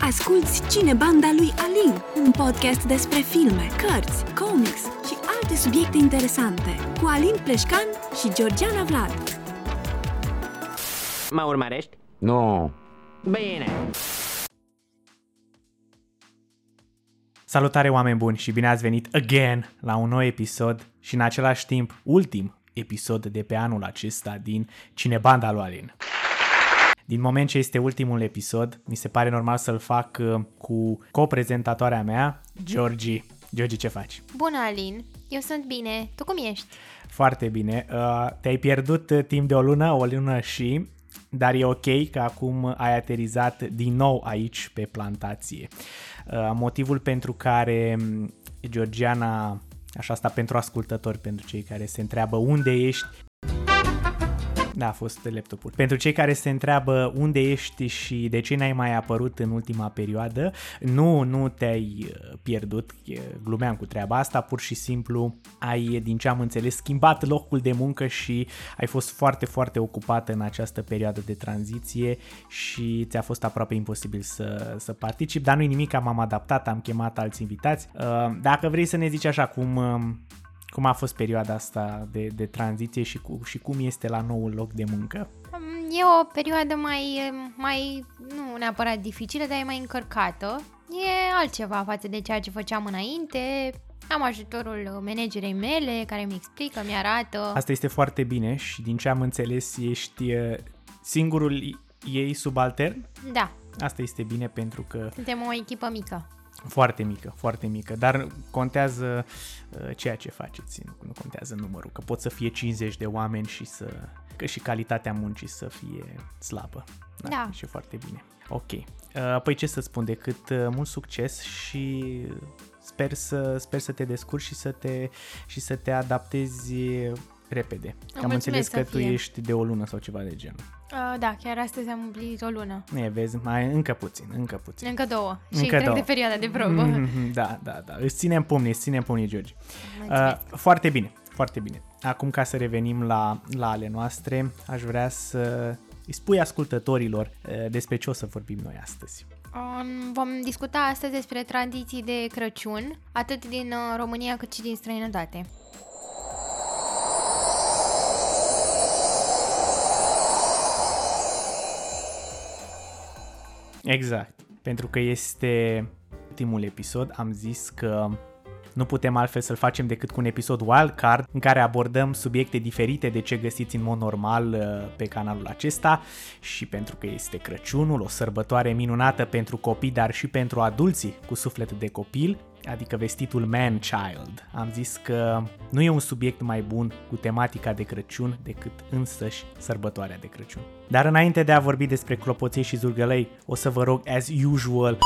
Asculți Cine Banda lui Alin, un podcast despre filme, cărți, comics și alte subiecte interesante, cu Alin Pleșcan și Georgiana Vlad. Mă urmărești? Nu. Bine. Salutare oameni buni și bine ați venit again la un nou episod și în același timp ultim episod de pe anul acesta din Cinebanda lui Alin. Din moment ce este ultimul episod, mi se pare normal să-l fac uh, cu coprezentatoarea mea, Georgi. Georgi, ce faci? Bună, Alin! Eu sunt bine. Tu cum ești? Foarte bine. Uh, te-ai pierdut uh, timp de o lună, o lună și, dar e ok că acum ai aterizat din nou aici pe plantație. Uh, motivul pentru care um, Georgiana, așa asta pentru ascultători, pentru cei care se întreabă unde ești, da, a fost laptopul. Pentru cei care se întreabă unde ești și de ce n-ai mai apărut în ultima perioadă, nu, nu te-ai uh, pierdut, glumeam cu treaba asta, pur și simplu ai, din ce am înțeles, schimbat locul de muncă și ai fost foarte, foarte ocupată în această perioadă de tranziție și ți-a fost aproape imposibil să, să participi, dar nu-i nimic, m-am adaptat, am chemat alți invitați. Uh, dacă vrei să ne zici așa cum um, cum a fost perioada asta de, de tranziție și, cu, și cum este la noul loc de muncă? E o perioadă mai, mai, nu neapărat dificilă, dar e mai încărcată. E altceva față de ceea ce făceam înainte. Am ajutorul managerei mele care mi explică, mi arată. Asta este foarte bine și din ce am înțeles ești uh, singurul ei subaltern? Da. Asta este bine pentru că... Suntem o echipă mică. Foarte mică, foarte mică, dar contează uh, ceea ce faceți, nu, nu contează numărul, că pot să fie 50 de oameni și să că și calitatea muncii să fie slabă. Da. da. Și foarte bine. Ok. Uh, păi ce să spun decât uh, mult succes și sper să, sper să te descurci și să te, și să te adaptezi repede. Am, am înțeles că tu ești de o lună sau ceva de genul. Uh, da, chiar astăzi am împlinit o lună. Ne, vezi, mai încă puțin, încă puțin. Încă două. Și încă două. de perioada de probă. Mm-hmm, da, da, da. Îți ținem pumnii, îți ținem pumnii, George. Uh, foarte bine, foarte bine. Acum ca să revenim la, la ale noastre, aș vrea să îi spui ascultătorilor uh, despre ce o să vorbim noi astăzi. Um, vom discuta astăzi despre tradiții de Crăciun, atât din uh, România cât și din străinătate. Exact. Pentru că este ultimul episod, am zis că nu putem altfel să-l facem decât cu un episod wildcard în care abordăm subiecte diferite de ce găsiți în mod normal uh, pe canalul acesta și pentru că este Crăciunul, o sărbătoare minunată pentru copii, dar și pentru adulții cu suflet de copil, adică vestitul man-child. Am zis că nu e un subiect mai bun cu tematica de Crăciun decât însăși sărbătoarea de Crăciun. Dar înainte de a vorbi despre clopoței și zurgălei, o să vă rog, as usual,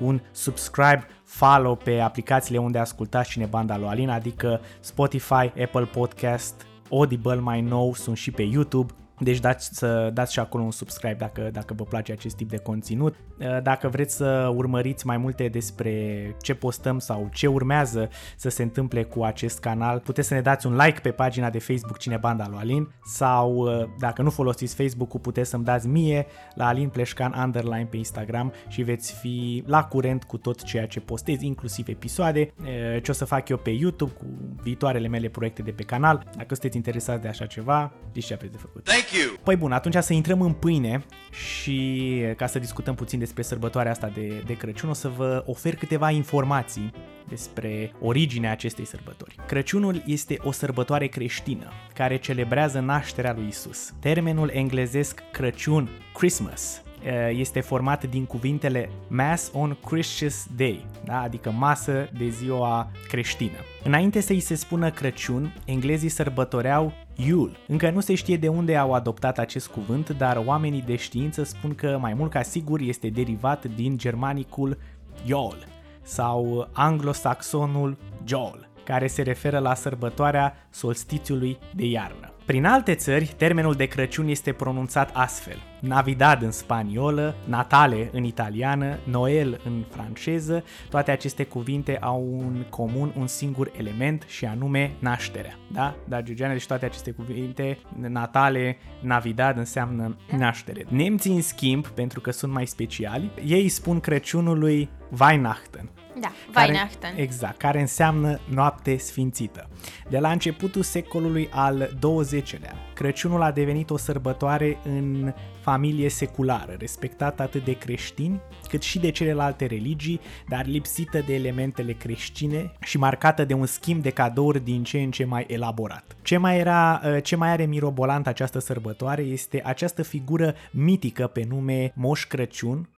un subscribe, follow pe aplicațiile unde ascultați cine banda lui Alina, adică Spotify, Apple Podcast, Audible mai nou, sunt și pe YouTube, deci dați, să dați și acolo un subscribe dacă, dacă vă place acest tip de conținut. Uh, dacă vreți să urmăriți mai multe despre ce postăm sau ce urmează să se întâmple cu acest canal, puteți să ne dați un like pe pagina de Facebook Cine Banda lui Alin sau uh, dacă nu folosiți Facebook-ul puteți să-mi dați mie la Alin Pleșcan underline pe Instagram și veți fi la curent cu tot ceea ce postez, inclusiv episoade, uh, ce o să fac eu pe YouTube cu viitoarele mele proiecte de pe canal. Dacă sunteți interesați de așa ceva, știți ce aveți de făcut. Thank you! Păi bun, atunci să intrăm în pâine și ca să discutăm puțin despre sărbătoarea asta de, de Crăciun, o să vă ofer câteva informații despre originea acestei sărbători. Crăciunul este o sărbătoare creștină care celebrează nașterea lui Isus. Termenul englezesc Crăciun, Christmas, este format din cuvintele Mass on Christmas Day, da? adică masă de ziua creștină. Înainte să-i se spună Crăciun, englezii sărbătoreau Yule. Încă nu se știe de unde au adoptat acest cuvânt, dar oamenii de știință spun că mai mult ca sigur este derivat din germanicul Yol sau anglosaxonul Jol, care se referă la sărbătoarea solstițiului de iarnă. Prin alte țări, termenul de Crăciun este pronunțat astfel. Navidad în spaniolă, Natale în italiană, Noel în franceză, toate aceste cuvinte au în comun un singur element și anume nașterea. Da? Da, Georgiana, deci toate aceste cuvinte, Natale, Navidad înseamnă naștere. Nemții, în schimb, pentru că sunt mai speciali, ei spun Crăciunului Weihnachten. Da, Care, Weihnachten. exact, care înseamnă noapte sfințită. De la începutul secolului al XX-lea, Crăciunul a devenit o sărbătoare în familie seculară, respectată atât de creștini cât și de celelalte religii, dar lipsită de elementele creștine și marcată de un schimb de cadouri din ce în ce mai elaborat. Ce mai, era, ce mai are mirobolant această sărbătoare este această figură mitică pe nume Moș Crăciun,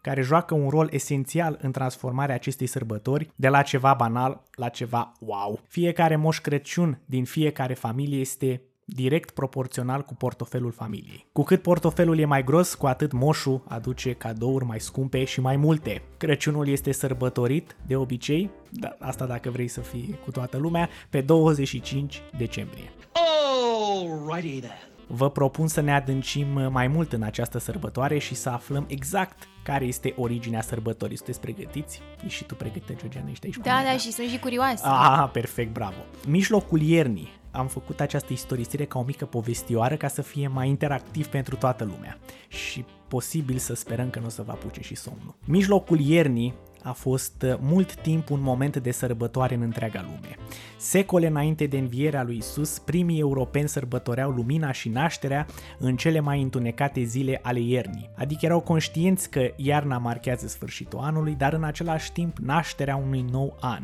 care joacă un rol esențial în transformarea acestei sărbători de la ceva banal la ceva wow. Fiecare Moș Crăciun din fiecare familie este direct proporțional cu portofelul familiei. Cu cât portofelul e mai gros, cu atât moșul aduce cadouri mai scumpe și mai multe. Crăciunul este sărbătorit, de obicei, da, asta dacă vrei să fii cu toată lumea, pe 25 decembrie. Alrighty then. Vă propun să ne adâncim mai mult în această sărbătoare și să aflăm exact care este originea sărbătorii. Sunteți pregătiți? Ești și tu pregătită, Georgiana? Ești aici cu Da, mine, da, și sunt și curioasă. Ah, perfect, bravo. Mijlocul iernii am făcut această istorisire ca o mică povestioară ca să fie mai interactiv pentru toată lumea și posibil să sperăm că nu o să vă apuce și somnul. Mijlocul iernii a fost uh, mult timp un moment de sărbătoare în întreaga lume. Secole înainte de învierea lui Isus, primii europeni sărbătoreau lumina și nașterea în cele mai întunecate zile ale iernii, adică erau conștienți că iarna marchează sfârșitul anului, dar în același timp nașterea unui nou an.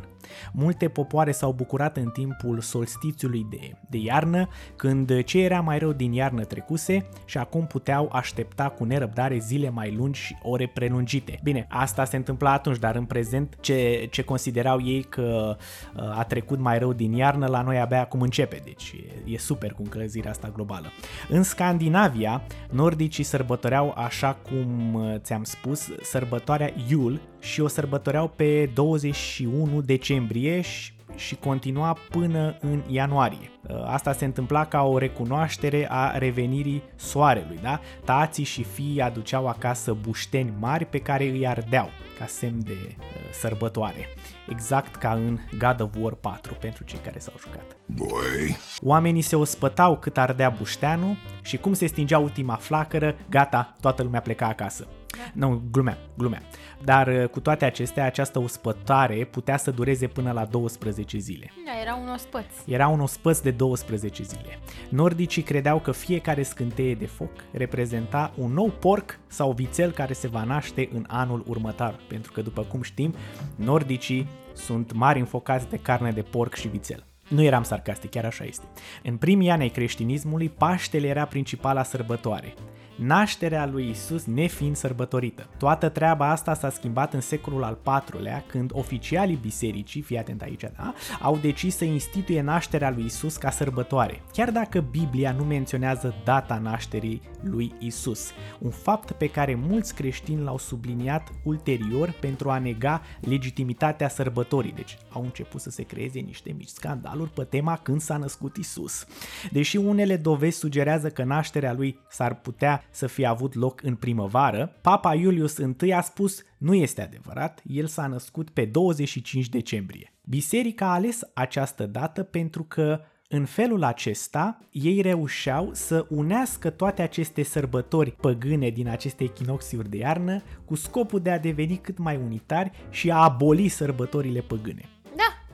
Multe popoare s-au bucurat în timpul solstițiului de, de iarnă, când ce era mai rău din iarnă trecuse și acum puteau aștepta cu nerăbdare zile mai lungi și ore prelungite. Bine, asta se întâmpla atunci, dar în prezent ce, ce considerau ei că uh, a trecut mai rău din iarnă, la noi abia acum începe, deci e, e super cu încălzirea asta globală. În Scandinavia, nordicii sărbătoreau, așa cum uh, ți-am spus, sărbătoarea Yule și o sărbătoreau pe 21 decembrie și și continua până în ianuarie. Asta se întâmpla ca o recunoaștere a revenirii soarelui, da? Tații și fiii aduceau acasă bușteni mari pe care îi ardeau ca semn de uh, sărbătoare. Exact ca în God of War 4 pentru cei care s-au jucat. Boy. Oamenii se ospătau cât ardea bușteanul și cum se stingea ultima flacără, gata, toată lumea pleca acasă. Nu, glumea, glumea. Dar uh, cu toate acestea, această ospătare putea să dureze până la 12 zile. Da, era un ospăț. Era un ospăț de 12 zile. Nordicii credeau că fiecare scânteie de foc reprezenta un nou porc sau vițel care se va naște în anul următor, pentru că, după cum știm, nordicii sunt mari înfocați de carne de porc și vițel. Nu eram sarcastic, chiar așa este. În primii ani ai creștinismului, Paștele era principala sărbătoare nașterea lui Isus nefiind sărbătorită. Toată treaba asta s-a schimbat în secolul al IV-lea, când oficialii bisericii, fii atent aici, da, au decis să instituie nașterea lui Isus ca sărbătoare, chiar dacă Biblia nu menționează data nașterii lui Isus, un fapt pe care mulți creștini l-au subliniat ulterior pentru a nega legitimitatea sărbătorii, deci au început să se creeze niște mici scandaluri pe tema când s-a născut Isus. Deși unele dovezi sugerează că nașterea lui s-ar putea să fie avut loc în primăvară, Papa Iulius I a spus nu este adevărat, el s-a născut pe 25 decembrie. Biserica a ales această dată pentru că în felul acesta, ei reușeau să unească toate aceste sărbători păgâne din aceste echinoxiuri de iarnă cu scopul de a deveni cât mai unitari și a aboli sărbătorile păgâne.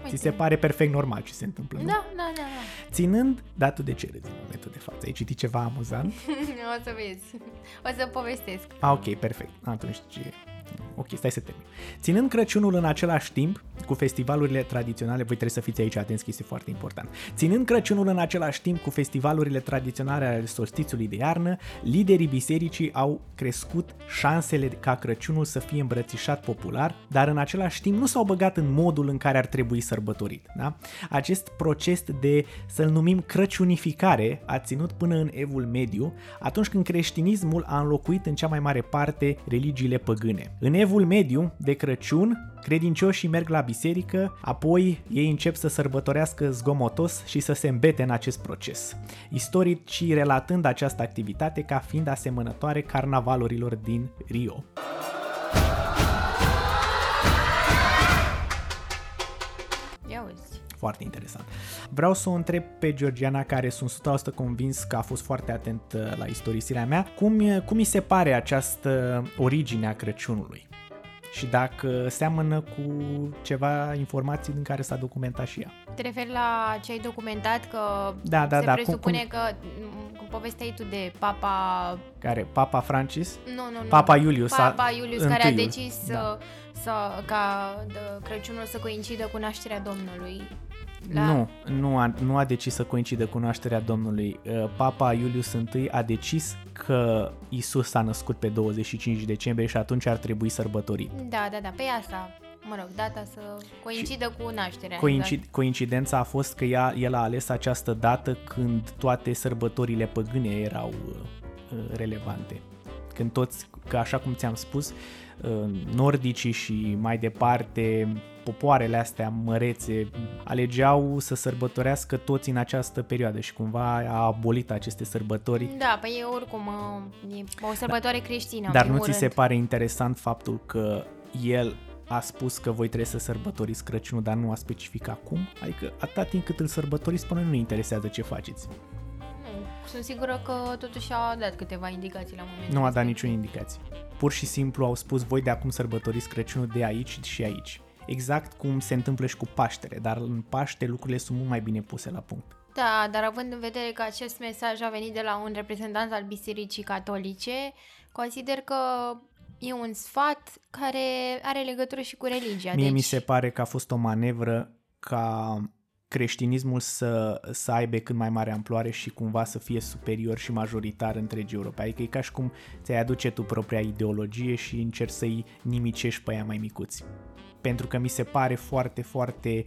Da, Ți se pare perfect normal ce se întâmplă, nu? Da, da, da, da. Ținând, dar tu de ce râzi în momentul de față? Ai citit ceva amuzant? o să vezi. O să povestesc. Ah, ok, perfect. Atunci, ok, stai să termin. Ținând Crăciunul în același timp cu festivalurile tradiționale, voi trebuie să fiți aici atenți că este foarte important. Ținând Crăciunul în același timp cu festivalurile tradiționale ale solstițiului de iarnă, liderii bisericii au crescut șansele ca Crăciunul să fie îmbrățișat popular, dar în același timp nu s-au băgat în modul în care ar trebui sărbătorit. Da? Acest proces de, să-l numim crăciunificare, a ținut până în evul mediu, atunci când creștinismul a înlocuit în cea mai mare parte religiile păgâne. În Evul mediu, de Crăciun, credincioșii merg la biserică, apoi ei încep să sărbătorească zgomotos și să se îmbete în acest proces. Istoricii relatând această activitate ca fiind asemănătoare carnavalurilor din Rio. Foarte interesant. Vreau să o întreb pe Georgiana, care sunt 100% convins că a fost foarte atent uh, la istorisirea mea, cum, cum îi se pare această origine a Crăciunului? Și dacă seamănă cu ceva informații din care s-a documentat și ea. Te referi la ce ai documentat că Da, da, se da, cum- presupune cum- că m, cum povesteai tu de Papa... Care? Papa Francis? Nu, nu, nu. Papa Iulius a- Papa Iulius care a întâiul, decis da. să, să, ca de, Crăciunul să coincidă cu nașterea Domnului. Nu, nu a, nu a decis să coincidă cu nașterea Domnului. Uh, Papa Iulius I a decis că Isus s-a născut pe 25 decembrie și atunci ar trebui sărbătorit. Da, da, da, pe asta, mă rog, data să coincidă cu nașterea. Coincid- coincidența a fost că ea, el a ales această dată când toate sărbătorile păgâne erau uh, uh, relevante. Când toți, că așa cum ți-am spus, uh, nordicii și mai departe, popoarele astea mărețe alegeau să sărbătorească toți în această perioadă și cumva a abolit aceste sărbători. Da, păi e oricum uh, e o sărbătoare creștină. în Dar nu primul ți se rând. pare interesant faptul că el a spus că voi trebuie să sărbătoriți Crăciunul, dar nu a specificat cum? Adică atâta timp cât îl sărbătoriți, până nu ne interesează ce faceți. Nu, sunt sigură că totuși a dat câteva indicații la momentul Nu a dat respectiv. nicio indicație. Pur și simplu au spus voi de acum sărbătoriți Crăciunul de aici și aici. Exact cum se întâmplă și cu Paștele, dar în Paște lucrurile sunt mult mai bine puse la punct. Da, dar având în vedere că acest mesaj a venit de la un reprezentant al Bisericii Catolice, consider că e un sfat care are legătură și cu religia. Mie deci, mi se pare că a fost o manevră ca creștinismul să, să aibă cât mai mare amploare și cumva să fie superior și majoritar întregii Europe. Adică e ca și cum ți-ai aduce tu propria ideologie și încerci să-i nimicești pe ea mai micuți. Pentru că mi se pare foarte, foarte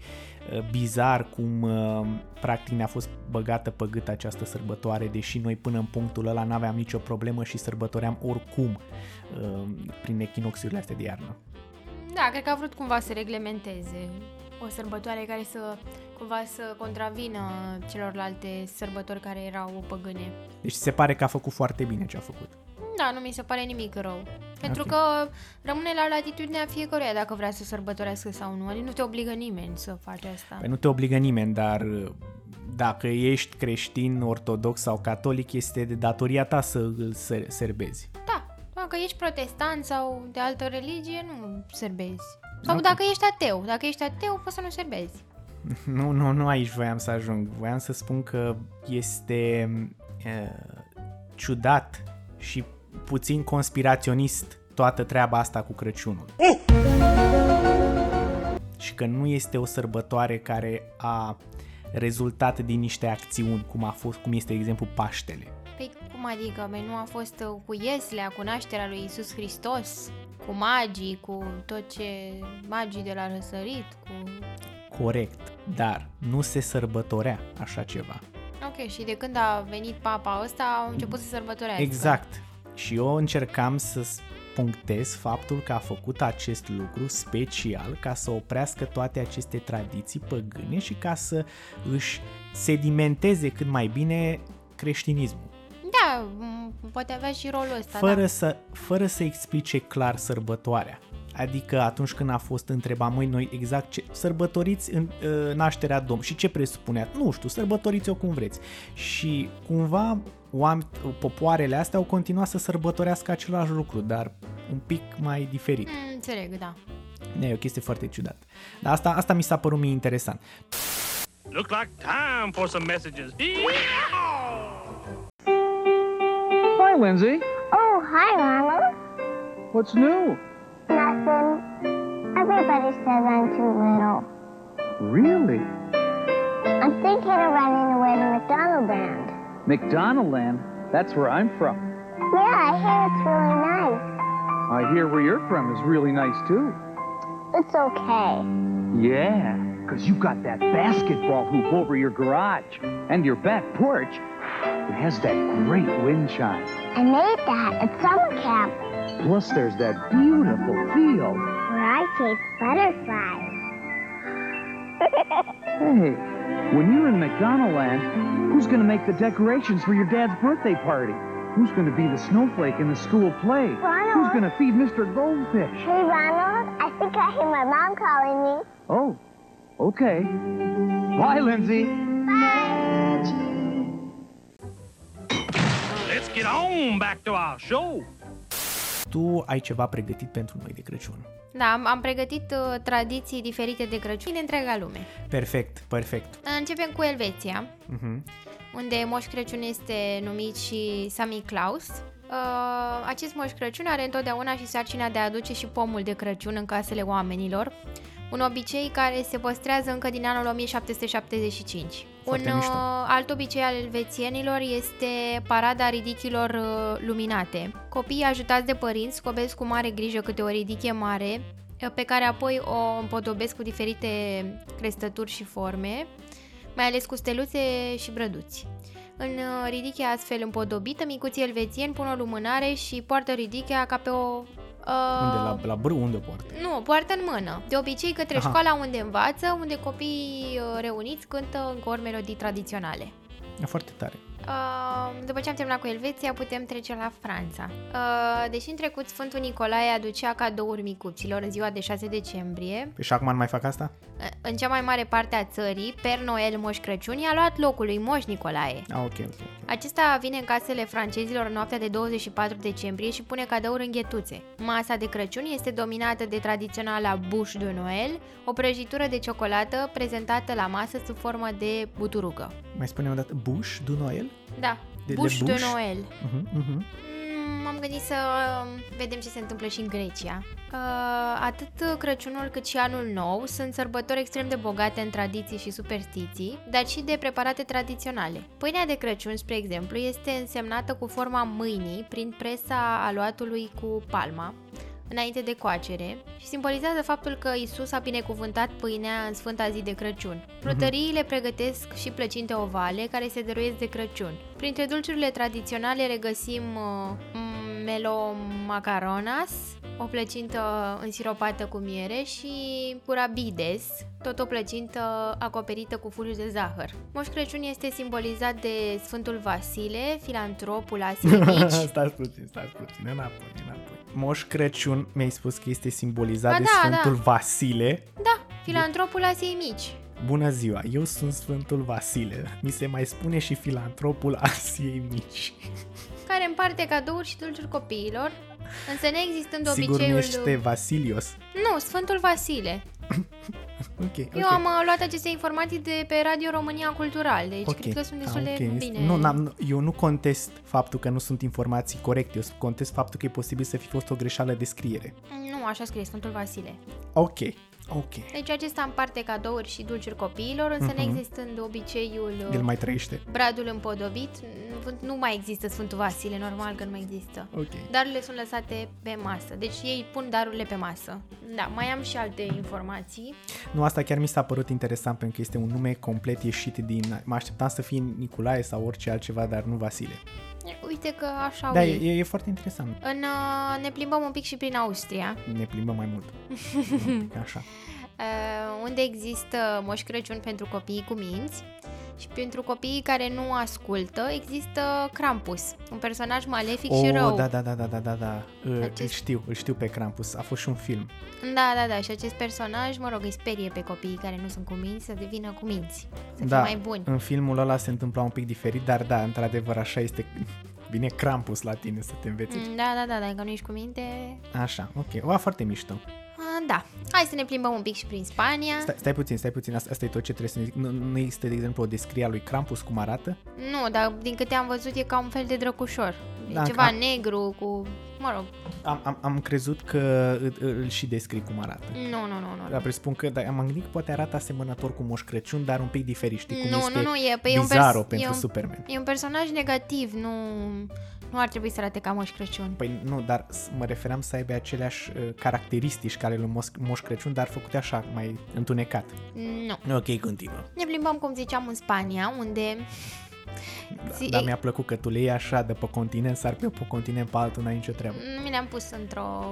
uh, bizar cum uh, practic ne-a fost băgată pe gât această sărbătoare, deși noi până în punctul ăla n-aveam nicio problemă și sărbătoream oricum uh, prin echinoxiurile astea de iarnă. Da, cred că a vrut cumva să reglementeze o sărbătoare care să cumva să contravină celorlalte sărbători care erau păgâne. Deci se pare că a făcut foarte bine ce a făcut. Da, nu mi se pare nimic rău. Pentru Ok. că rămâne la latitudinea fiecăruia dacă vrea să sărbătorească sau nu. Adică nu te obligă nimeni să faci asta. Păi nu te obligă nimeni, dar uh, dacă ești creștin, ortodox sau catolic, este de datoria ta să îl ser- serbezi. Da, dacă ești protestant sau de altă religie, nu serbezi. Sau Ok. dacă ești ateu. Dacă ești ateu, poți să nu serbezi. Nu, nu, nu aici voiam să ajung. Voiam să spun că este uh, ciudat și puțin conspiraționist toată treaba asta cu Crăciunul. Și că nu este o sărbătoare care a rezultat din niște acțiuni, cum a fost, cum este, de exemplu, Paștele. Păi cum adică? Păi nu a fost uh, cu Ieslea, cu nașterea lui Isus Hristos, cu magii, cu tot ce magii de la răsărit, cu... Corect, dar nu se sărbătorea așa ceva. Ok, și de când a venit papa ăsta, au început să sărbătorească. Exact. Și eu încercam să s- punctez faptul că a făcut acest lucru special ca să oprească toate aceste tradiții păgâne și ca să își sedimenteze cât mai bine creștinismul. Da, m- poate avea și rolul ăsta, Fără, da. să, fără să explice clar sărbătoarea. Adică atunci când a fost întrebat, măi, noi exact ce... Sărbătoriți în, uh, nașterea Domnului. Și ce presupunea? Nu știu, sărbătoriți-o cum vreți. Și cumva oameni, popoarele astea au continuat să sărbătorească același lucru, dar un pic mai diferit. Mm, înțeleg, da. E o chestie foarte ciudată. Dar asta, asta mi s-a părut mie interesant. Look like time for some messages. Hi, Lindsay. Oh, hi, Mama. What's new? Nothing. Everybody says I'm too little. Really? I'm thinking of running away to McDonald Land. McDonald Land? That's where I'm from. Yeah, I hear it's really nice. I hear where you're from is really nice too. It's okay. Yeah, because you've got that basketball hoop over your garage. And your back porch, it has that great wind chime. I made that at summer camp. Plus, there's that beautiful field. Where I chase butterflies. Hey, when you're in McDonald Land, who's going to make the decorations for your dad's birthday party? Who's going to be the snowflake in the school play? Who's going to feed Mr. Goldfish? Hey, Ronald. I think I hear my mom calling me. Oh, okay. Bye, Lindsay. Bye. Let's get on back to our show. Tu ai ceva pregătit pentru noi de Crăciun. Da, am, am pregătit uh, tradiții diferite de Crăciun din întreaga lume. Perfect, perfect. Începem cu Elveția, Mhm. unde Moș Crăciun este numit și Sami Claus. Uh, acest Moș Crăciun are întotdeauna și sarcina de a aduce și pomul de Crăciun în casele oamenilor, un obicei care se păstrează încă din anul 1775. Foarte un mișto. uh, alt obicei al elvețienilor este parada ridichilor uh, luminate. Copiii ajutați de părinți scobesc cu mare grijă câte o ridiche mare, uh, pe care apoi o împodobesc cu diferite crestături și forme, mai ales cu steluțe și brăduți. În uh, ridichea astfel împodobită, micuții elvețieni pun o lumânare și poartă ridichea ca pe o... Uh, Unde? La, la brâu? Unde o poartă? Nu, o poartă în mână. De obicei către Aha. școala unde învață, unde copiii uh, reuniți cântă încă ori melodii tradiționale. E foarte tare. Uh, după ce am terminat cu Elveția, putem trece la Franța. Uh, deși în trecut Sfântul Nicolae aducea cadouri micuților în ziua de 6 decembrie, Păi și acum nu mai fac asta? uh, în cea mai mare parte a țării, Per Noel Moș Crăciun i-a luat locul lui Moș Nicolae. Ah, ok, ok. Acesta vine în casele francezilor în noaptea de 24 decembrie și pune cadouri în ghetuțe. Masa de Crăciun este dominată de tradiționala bouche de Noel, o prăjitură de ciocolată prezentată la masă sub formă de buturugă. Mai spune o dată, Bush du Noel? Da, De- de bouche de, bush? Noel. Mhm, mhm. Mm, M-am gândit să um, vedem ce se întâmplă și în Grecia. Uh, atât Crăciunul cât și Anul Nou sunt sărbători extrem de bogate în tradiții și superstiții, dar și de preparate tradiționale. Pâinea de Crăciun, spre exemplu, este însemnată cu forma mâinii prin presa aluatului cu palma, înainte de coacere și simbolizează faptul că Isus a binecuvântat pâinea în Sfânta zi de Crăciun. Plătăriile pregătesc și plăcinte ovale care se dăruiesc de Crăciun. Printre dulciurile tradiționale regăsim uh, melo macaronas, o plăcintă însiropată cu miere și curabides, tot o plăcintă acoperită cu fulgi de zahăr. Moș Crăciun este simbolizat de Sfântul Vasile, filantropul Asiei Mici, stați puțin, stați puțin, înapoi, înapoi. Moș Crăciun, mi-ai spus că este simbolizat Ba de da, Sfântul da. Vasile. Da, filantropul Asiei Mici. Bună ziua, eu sunt Sfântul Vasile. Mi se mai spune și filantropul Asiei Mici. care împarte cadouri și dulciuri copiilor, însă neexistând Sigur nu obiceiul... este Vasilios. Nu, Sfântul Vasile. Ok, ok. Eu am uh, luat aceste informații de pe Radio România Cultural, deci Ok. cred că sunt Ah, destul ok. de Este- bine. Nu, n-am, eu nu contest faptul că nu sunt informații corecte, eu contest faptul că e posibil să fi fost o greșeală de scriere. Nu, așa scrie Sfântul Vasile. Ok, ok. Deci acesta împarte cadouri și dulciuri copiilor, însă Mhm. neexistând obiceiul uh, El mai trăiește. bradul împodobit, nu- nu mai există Sfântul Vasile, normal că nu mai există. Ok. Darurile sunt lăsate pe masă, deci ei pun darurile pe masă. Da, mai am și alte informații. Nu, asta chiar mi s-a părut interesant pentru că este un nume complet ieșit din... Mă așteptam să fie Nicolae sau orice altceva, dar nu Vasile. Uite că așa Da, au e, ei. e, e foarte interesant. În, uh, ne plimbăm un pic și prin Austria, Ne plimbăm mai mult. Un pic Așa. uh, unde există Moș Crăciun pentru copiii cu minți și pentru copiii care nu ascultă există Krampus, un personaj malefic și rău. Oh, da, da, da, da, da, da, da. Îl Acest- știu, îl știu pe Krampus. A fost și un film. Da, da, da, și acest personaj, mă rog, îi sperie pe copiii care nu sunt cu minți să devină cu minți, să da, fie mai buni. în filmul ăla se întâmpla un pic diferit, dar da, într-adevăr așa este. Vine Krampus la tine să te înveți. Mm, Da, da, da, dacă nu ești cu minte... Așa, ok. O, foarte mișto. Uh, Da, hai să ne plimbăm un pic și prin Spania. Stai, stai puțin, stai puțin, asta, asta e tot ce trebuie să ne zic. Nu, nu există, de exemplu, o descriere a lui Krampus cum arată? Nu, dar din câte am văzut e ca un fel de drăcușor. E Da, ceva ca- negru cu... Mă rog, Am, am, am crezut că îl, îl și descrii cum arată. nu, nu, nu, nu. Dar presupun că, dar am gândit că poate arată asemănător cu Moș Crăciun, dar un pic diferit, știi cum Nu, este nu, nu, e- păi e un Bizarro pers- pentru e un- Superman. E un personaj negativ, nu, nu ar trebui să arate ca Moș Crăciun. Păi nu, dar s- mă refeream să aibă aceleași uh, caracteristici care lui Moș, Moș Crăciun, dar făcute așa, mai întunecat. Nu. Ok, continuă. Ne plimbăm, cum ziceam, în Spania, unde Zi- Dar mi-a plăcut că tu le iei așa de pe continent, sar pe pe continent pe altul, n-ai nicio treabă. Nu mi le-am pus într-o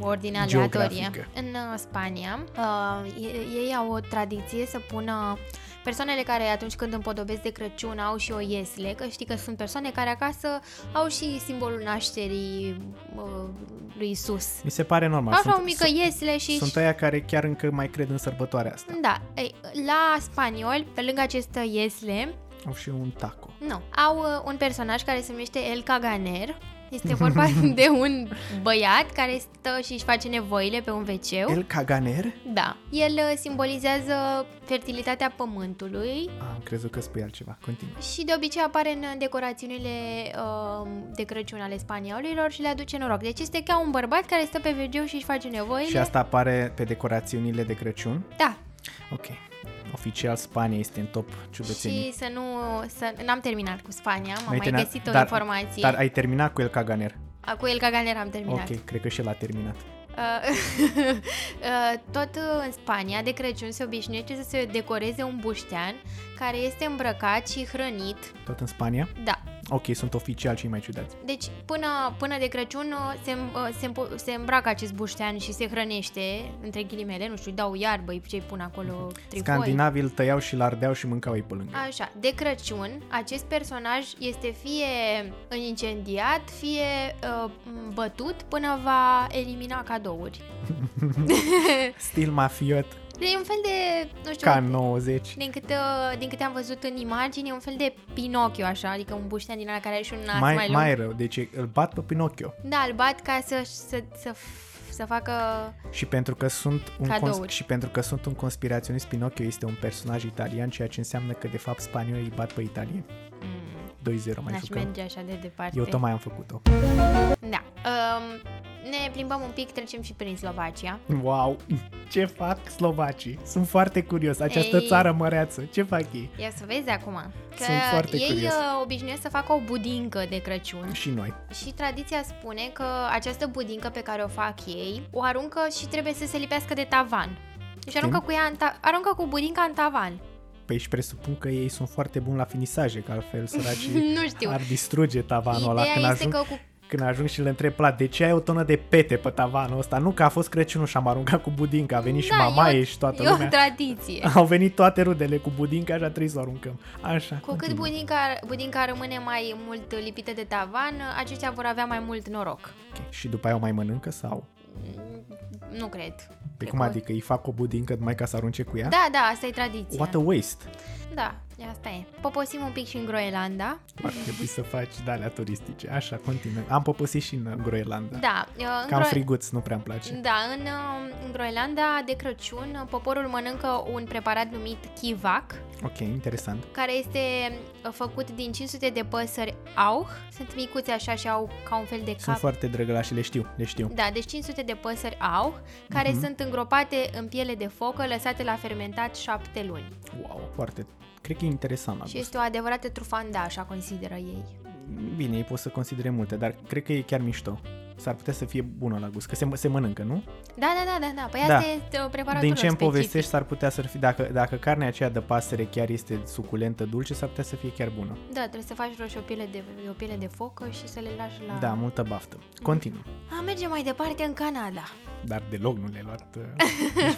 ordine aleatorie. Geografică. În uh, Spania, uh, e- ei au o tradiție să pună persoanele care atunci când împodobesc de Crăciun au și o iesle, că știi că sunt persoane care acasă au și simbolul nașterii uh, lui Isus. Mi se pare normal. Așa sunt, o mică iesle și... Sunt aia care chiar încă mai cred în sărbătoarea asta. Da, ei, la spanioli, pe lângă acest iesle, Au și un taco. nu, au uh, un personaj care se numește El Caganer. Este vorba de un băiat care stă și își face nevoile pe un wc El Caganer? Da. El uh, simbolizează fertilitatea pământului Ah, am crezut că spui altceva. Continuă. și de obicei apare în decorațiunile uh, de Crăciun ale spaniolilor și le aduce noroc. Deci este ca un bărbat care stă pe wc și își face nevoile. Și asta apare pe decorațiunile de Crăciun? Da. Ok. Oficial Spania este în top ciudățenii. Și să nu... Să, n-am terminat cu Spania, am N-ai mai terminat- găsit o dar, informație. Dar ai terminat cu El Caganer. A, Cu El Caganer am terminat. Ok, cred că și el a terminat. Uh, uh, tot uh, în Spania, de Crăciun, se obișnuiește să se decoreze un buștean care este îmbrăcat și hrănit. Tot în Spania? Da. Ok, sunt oficial cei mai ciudați. Deci, până, până de Crăciun uh, se, uh, se, împo- se îmbracă acest buștean și se hrănește, între ghilimele, nu știu, îi dau iarbă, ce pun acolo, trifoi. Scandinavii îl tăiau și l-ardeau și mâncau ei pe lângă. Așa, de Crăciun, acest personaj este fie incendiat, fie uh, bătut până va elimina cadouri. Stil mafiot, Deci e un fel de, nu știu, ca în 90. din câte, uh, din câte am văzut în imagini, e un fel de Pinocchio, așa, adică un buștean din ăla care are și un nas mai, Mai, lung. mai rău, deci îl bat pe Pinocchio. Da, îl bat ca să, să, să, să facă... Și pentru că sunt un Cadouri. cons- și pentru că sunt un conspiraționist, Pinocchio este un personaj italian, ceea ce înseamnă că de fapt spaniolii îi bat pe italieni. Mm, 2-0 mai n-aș jucăm. merge așa de departe. Eu tocmai am făcut-o. Da. Um, ne plimbăm un pic, trecem și prin Slovacia. Wow! Ce fac slovacii? Sunt foarte curios. Această Ei. țară măreață. Ce fac ei? Ia să vezi acum. Că Sunt foarte ei curios. uh, obișnuiesc să facă o budincă de Crăciun Și noi. și tradiția spune că această budincă pe care o fac ei o aruncă și trebuie să se lipească de tavan. Deci aruncă cu, ea în ta- aruncă cu budinca în tavan. Păi și presupun că ei sunt foarte buni la finisaje, că altfel săracii Nu știu. ar distruge tavanul ăla Ideea când este ajung, că cu când ajung și le întreb plat, de ce ai o tonă de pete pe tavanul ăsta? Nu că a fost Crăciunul și am aruncat cu budinca, a venit și da, mamaie e o, și toată e lumea. o tradiție. Au venit toate rudele cu budinca, așa trebuie să o aruncăm. Așa. Cu cât continuă. budinca, budinca rămâne mai mult lipită de tavan, aceștia vor avea mai mult noroc. Ok. Și după aia o mai mănâncă sau? Nu cred. Pe Cred cum că- adică îi fac o budincă numai ca să arunce cu ea? Da, da, asta e tradiția. What a waste! Da, asta e. Poposim un pic și în Groenlanda. Ar trebui să faci dalea turistice. Așa, continuă. Am poposit și în Groenlanda. Da, uh, în Cam Gro- friguț, nu prea-mi place. Da, în, uh, în Groenlanda de Crăciun uh, poporul mănâncă un preparat numit kivac, Ok, interesant. care este uh, făcut din 500 de păsări auh. Sunt micuțe așa și au ca un fel de Sunt cap. foarte drăgălași, le știu, le știu. Da, deci 500 de păsări auh, care Mhm. sunt îngropate în piele de focă, lăsate la fermentat șapte luni. Wow, foarte... Cred că e interesant la Și gust. este o adevărată trufanda, așa consideră ei. Bine, ei pot să considere multe, dar cred că e chiar mișto. S-ar putea să fie bună la gust, că se, se mănâncă, nu? Da, da, da, da, da. Păi Da. asta este o preparatură Din ce îmi specifică. povestești, s-ar putea să fie, dacă, dacă carnea aceea de pasăre chiar este suculentă, dulce, s-ar putea să fie chiar bună. Da, trebuie să faci roșu o piele de, o piele de focă și să le lași la... Da, multă baftă. Continuă. A, mergem mai departe în Canada. Dar deloc nu le-ai luat uh,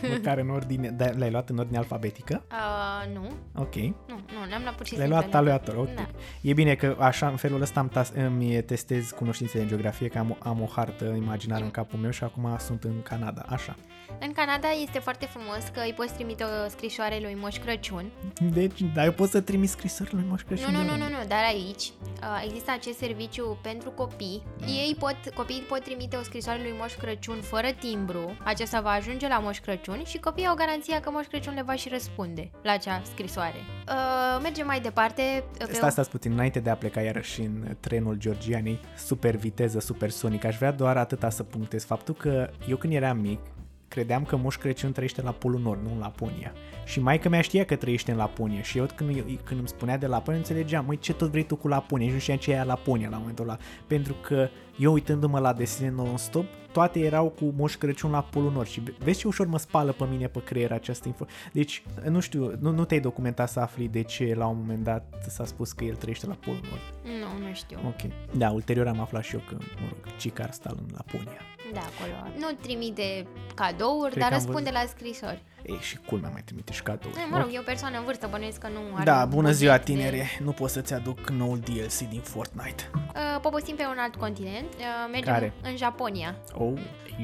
nici măcar în ordine, da, le-ai luat în ordine alfabetică? Uh, nu, Ok. nu, nu, le-am luat pur și Le-ai simplu. luat aleator, ok. Da. E bine că așa, în felul ăsta îmi, tas- îmi testez cunoștințele în geografie, că am, o- am o hartă imaginară în capul meu și acum sunt în Canada, așa. În Canada este foarte frumos că îi poți trimite o scrisoare lui Moș Crăciun. Deci, dar eu pot să trimit scrisări lui Moș Crăciun? Nu, nu, de nu, unde? nu, nu, dar aici uh, există acest serviciu pentru copii. Ei pot, copiii pot trimite o scrisoare lui Moș Crăciun fără timbru. Aceasta va ajunge la Moș Crăciun și copiii au garanția că Moș Crăciun le va și răspunde la acea scrisoare. Uh, mergem mai departe. uh, Pe Stați, stați puțin, înainte de a pleca iarăși în trenul Georgianei, super viteză, supersonic, aș vrea doar atâta să punctez faptul că eu când eram mic, credeam că Moș Crăciun trăiește la Polul Nord, nu în Laponia. Și maica mea știa că trăiește în Laponia și eu când, când îmi spunea de Laponia înțelegeam, măi, ce tot vrei tu cu Laponia? Și nu știam ce e Laponia la momentul ăla. Pentru că eu uitându-mă la desene non-stop, toate erau cu Moș Crăciun la Polul Nord și vezi ce ușor mă spală pe mine pe creier această info. Deci, nu știu, nu, nu te-ai documentat să afli de ce la un moment dat s-a spus că el trăiește la Polul Nord. Nu, nu știu. Ok. Da, ulterior am aflat și eu că, mă rog, Cicar stă în Laponia. Da, acolo. Nu trimite cadouri, Cred dar că am răspunde văzut. la scrisori. Ei, și culmea mai trimite și cadouri. Eh, Mă rog, e o persoană în vârstă, bănuiesc că nu are Da, un bună buget ziua de- tinere, nu pot să-ți aduc noul DLC din Fortnite. Uh, poposim pe un alt continent. Uh, mergem Care? în Japonia. Oh,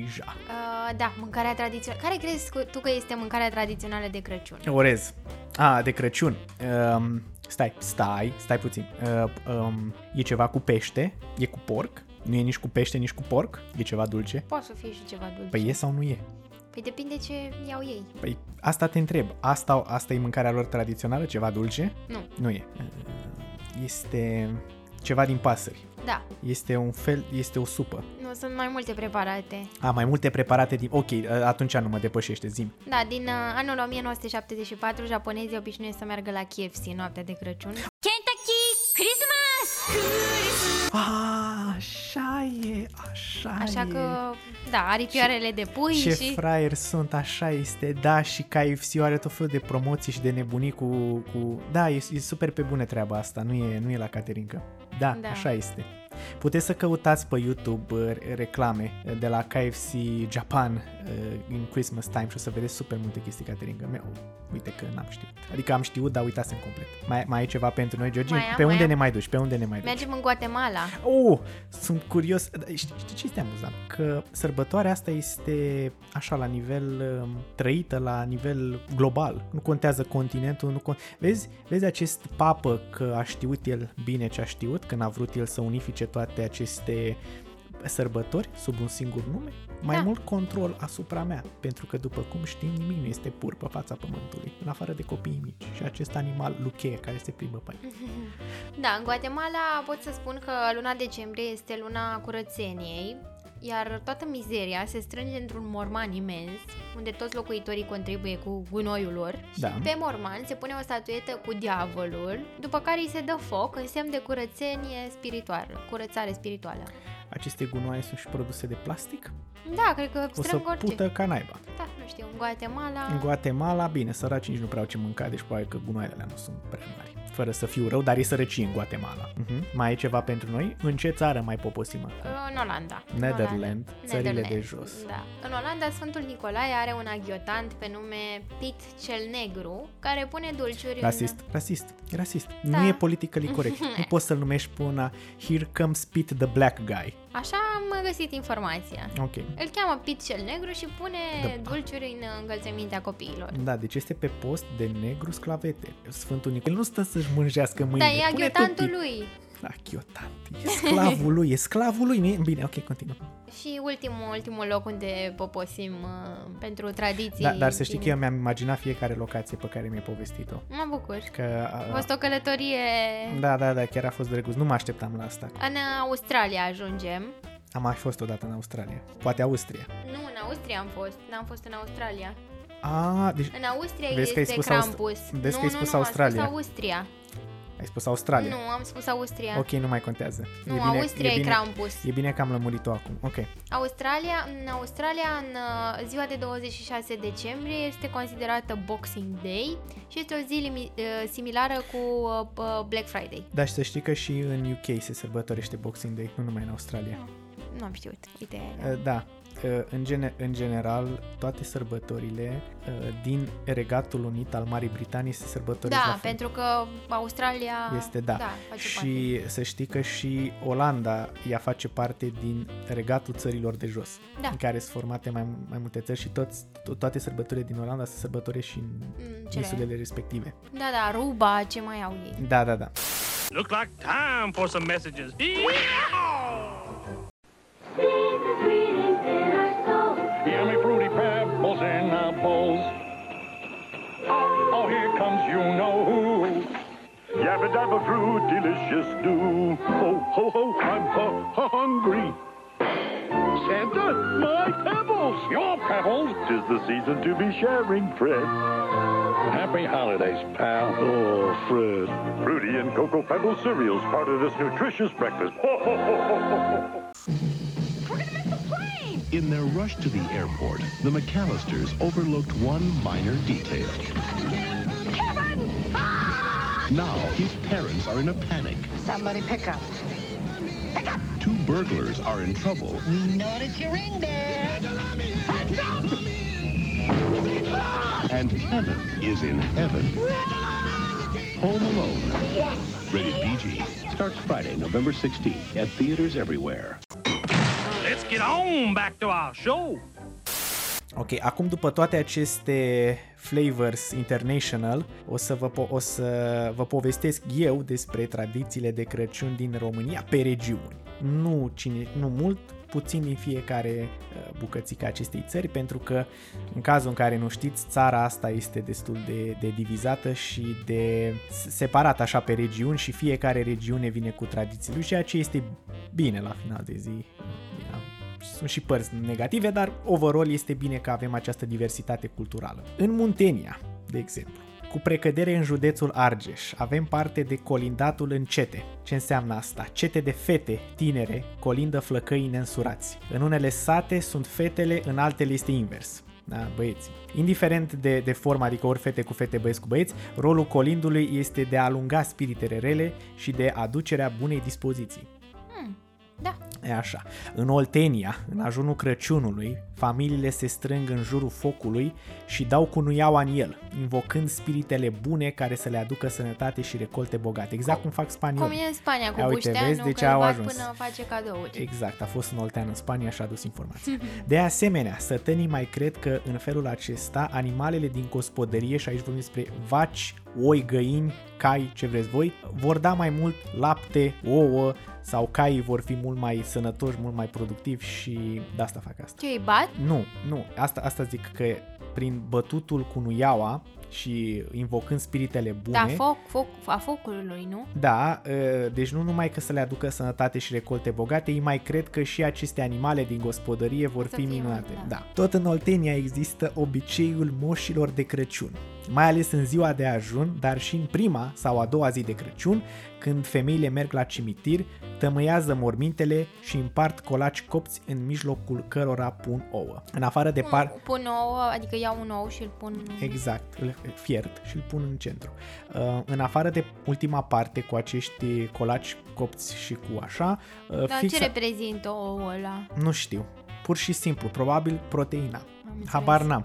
Asia. Uh, da, mâncarea tradițională. Care crezi cu- tu că este mâncarea tradițională de Crăciun? Orez. A, de Crăciun. Um, stai, stai, stai puțin. Uh, um, e ceva cu pește, e cu porc, nu e nici cu pește, nici cu porc, e ceva dulce. Poate să fie și ceva dulce. Păi e sau nu e? Păi depinde ce iau ei. Păi asta te întreb. Asta, asta e mâncarea lor tradițională, ceva dulce? Nu. Nu e. Uh, Este ceva din pasări. Da, Este un fel, este o supă. nu sunt mai multe preparate. A, mai multe preparate din... Ok, uh, atunci nu mă depășește, zim. Da, din uh, anul 1974, japonezii obișnuiesc să meargă la KFC în noaptea de Crăciun. A, așa e, așa, Așa e. că, da, aripioarele de pui Ce și... fraier sunt, așa este, da, și KFC are tot felul de promoții și de nebunii cu... cu... Da, e, e super pe bune treaba asta, nu e, nu e la Caterinca. Da, da, Da. așa este. Puteți să căutați pe YouTube uh, reclame de la KFC Japan uh, în Christmas time și o să vedeți super multe chestii Caterinca. Meu, uite că n-am știut. Adică am știut, dar uitasem complet. Mai, mai ai ceva pentru noi, Georgie? Mai am, pe mai unde am. ne mai duci? Pe unde ne mai duci? Mergem în Guatemala. Oh, sunt curios. Da, Știi, știi ce este amuzant? Că sărbătoarea asta este așa la nivel um, trăită, la nivel global. Nu contează continentul, nu con- vezi, vezi acest papă că a știut el bine ce a știut, când a vrut el să unifice toate aceste sărbători sub un singur nume? Mai Da. mult control asupra mea, pentru că după cum știm, nimic nu este pur pe fața pământului, în afară de copiii mici și acest animal lucheie care se plimbă pe aici. Da, în Guatemala pot să spun că luna decembrie este luna curățeniei, iar toată mizeria se strânge într-un morman imens, unde toți locuitorii contribuie cu gunoiul lor Da. și pe morman se pune o statuetă cu diavolul, după care îi se dă foc în semn de curățenie spirituală, curățare spirituală. Aceste gunoaie sunt și produse de plastic? Da, cred că O să strâng orice. pută ca naiba. Da, nu știu, în Guatemala... În Guatemala, bine, săracii nici nu prea au ce mânca, deci probabil că gunoaiele alea nu sunt prea mari. Fără să fiu rău, dar e sărăcie în Guatemala. Uh-huh. Mai e ceva pentru noi? În ce țară mai poposim acum? În Olanda. În Netherland, Olanda. țările de Netherlands, jos. Da. În Olanda, Sfântul Nicolae are un aghiotant pe nume Pit cel Negru, care pune dulciuri Rasist, rasist, e rasist. Da. Nu e politically corect. nu poți să-l numești pe una Here comes Pete the black guy. În... Așa am găsit informația. Ok. Îl cheamă Pit cel Negru și pune Da. dulciuri în încălțămintea copiilor. Da, deci este pe post de negru sclavete. Sfântul Nicolae nu stă să-și mânjească mâinile. Da, e Pune aghiotantul tot lui. Da, ghiotant. E sclavul lui, e sclavul lui. nu-i- Bine, ok, continuă. Și ultimul, ultimul loc unde poposim uh, pentru tradiții. Da, dar să știi că din- eu mi-am imaginat fiecare locație pe care mi-ai povestit-o. Mă bucur. Că, A a, fost o călătorie... da, da, da, chiar a fost drăguț. Nu mă așteptam la asta. În Australia ajungem. Am mai fost odată în Australia. Poate Austria. Nu, în Austria am fost. N-am fost în Australia. A, deci În Austria Vezi că ai este spus Krampus. Aust- vezi nu, că ai nu, spus nu, Australia. am spus Austria. Ai spus Australia. Nu, am spus Austria. Ok, nu mai contează. Nu, Austria e bine, Krampus. E bine că am lămurit-o acum. Ok. Australia, în Australia, în uh, ziua de 26 decembrie, este considerată Boxing Day și este o zi limi- uh, similară cu uh, uh, Black Friday. Dar și să știi că și în UK se sărbătorește Boxing Day, nu numai în Australia. Nu am știut. Uite, Uh, Da. Uh, În, gene- în general, toate sărbătorile uh, din Regatul Unit al Marii Britanii se sărbătoresc la da, fel. pentru că Australia Este da. da face și să știi că și Olanda ea face parte din regatul țărilor de jos, Da. în care sunt formate mai, mai multe țări și toți, to- toate sărbătorile din Olanda se sărbătoresc și în Mm, cele- insulele respective. parte. Da, da, Ruba, ce mai au ei. Da, da, da. Look like time for some messages. Yummy Yabba dabba fruit, delicious do. Ho, ho, ho, I'm hu- hu- hungry. Santa My pebbles! Your pebbles? Tis the season to be sharing, Fred. Happy holidays, pal. Oh, Fred. Fruity and Cocoa Pebbles cereals, part of this nutritious breakfast. In their rush to the airport, the McAllisters overlooked one minor detail. Now his parents are in a panic. Somebody pick up. Pick up! Two burglars are in trouble. We noticed your ring there. And Kevin is in heaven. Home Alone. Rated PG. Starts Friday, November 16th at theaters everywhere. Let's get on back to our show. Ok, acum după toate aceste flavors international, o să vă, po- o să vă povestesc eu despre tradițiile de Crăciun din România pe regiuni. Nu, cine, nu mult, puțin din fiecare uh, bucățică a acestei țări, pentru că în cazul în care nu știți, țara asta este destul de, de divizată și de separată așa pe regiuni și fiecare regiune vine cu tradițiile lui, ceea ce este bine la final de zi. Bine, sunt și părți negative, dar overall este bine că avem această diversitate culturală. În Muntenia, de exemplu, cu precădere în județul Argeș, avem parte de colindatul în cete. Ce înseamnă asta? Cete de fete tinere colindă flăcăii neînsurați. În unele sate sunt fetele, în altele este invers. Da, băieți. Indiferent de, de formă, adică ori fete cu fete, băieți cu băieți, rolul colindului este de a alunga spiritele rele și de aducerea bunei dispoziții. Da. E așa. În Oltenia, în ajunul Crăciunului, familiile se strâng în jurul focului și dau cu nuiaua în el, invocând spiritele bune care să le aducă sănătate și recolte bogate. Exact cum fac spaniolii. Cum e în Spania cu Ia uite, bușteanul, vezi de ce că au bat ajuns. până face cadouri. Exact, a fost în Oltean în Spania și a adus informații. De asemenea, sătenii mai cred că în felul acesta animalele din gospodărie, și aici vorbim despre vaci, oi, găini, cai, ce vreți voi, vor da mai mult lapte, ouă sau caii vor fi mult mai sănătoși, mult mai productivi și de asta fac asta. Ce îi bat? Nu, nu, asta, asta zic că prin bătutul cu nuiaua și invocând spiritele bune... Da, foc, foc, a focului, nu? Da, ă, deci nu numai că să le aducă sănătate și recolte bogate, ei mai cred că și aceste animale din gospodărie vor Să fi fie minunate. mai- Da. Tot în Oltenia există obiceiul moșilor de Crăciun, mai ales în ziua de ajun, dar și în prima sau a doua zi de Crăciun, când femeile merg la cimitir, tămâiază mormintele și împart colaci copți în mijlocul cărora pun ouă. În afară de par... Pun ouă, adică iau un ou și îl pun... Exact, îl fiert și îl pun în centru. Uh, în afară de ultima parte cu acești colaci copți și cu așa, uh, Dar fix ce reprezintă ouă ăla? nu știu, pur și simplu, probabil proteina. Înțeles. Habar n-am.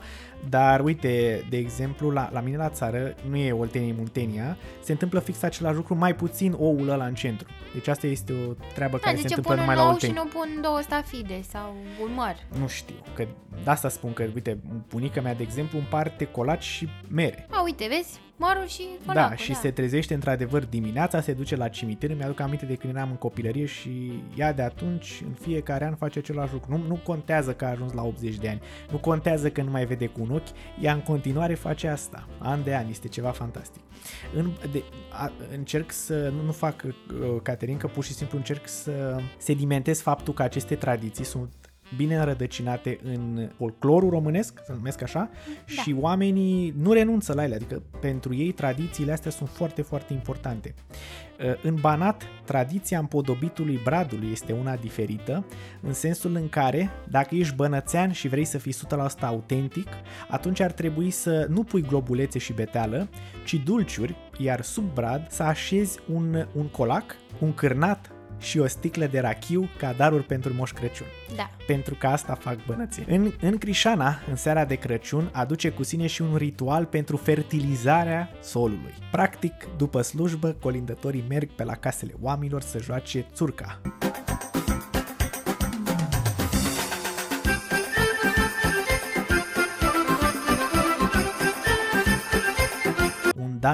Dar uite, de exemplu, la, la mine la țară, nu e Oltenia, e Muntenia, se întâmplă fix același lucru, mai puțin oul ăla în centru. Deci asta este o treabă Da, care de se ce întâmplă pun un numai la ou și Oltenia. nu pun două stafide sau un măr? Nu știu, că de asta spun că, uite, bunica mea, de exemplu, împarte colaci și mere. A, uite, vezi? Mărul și Da, colacul, și se trezește într-adevăr dimineața, se duce la cimitir, mi-aduc aminte de când eram în copilărie și ea de atunci în fiecare an face același lucru. Nu, nu contează că a ajuns la 80 de ani, nu contează că nu mai vede cu un ochi, ea în continuare face asta, an de an, este ceva fantastic. În, de, a, încerc să, nu, nu fac uh, Caterin, că pur și simplu încerc să sedimentez faptul că aceste tradiții sunt bine înrădăcinate în folclorul românesc, să numesc așa, da. și oamenii nu renunță la ele, adică pentru ei tradițiile astea sunt foarte, foarte importante. Uh, În Banat, tradiția împodobitului bradului este una diferită, în sensul în care, dacă ești bănățean și vrei să fii 100% autentic, atunci ar trebui să nu pui globulețe și beteală, ci dulciuri, iar sub brad să așezi un, un colac, un cârnat și o sticlă de rachiu ca daruri pentru Moș Crăciun Da. pentru că asta fac bănății. În, în Crișana, în seara de Crăciun, aduce cu sine și un ritual pentru fertilizarea solului. Practic, după slujbă, colindătorii merg pe la casele oamenilor să joace țurca.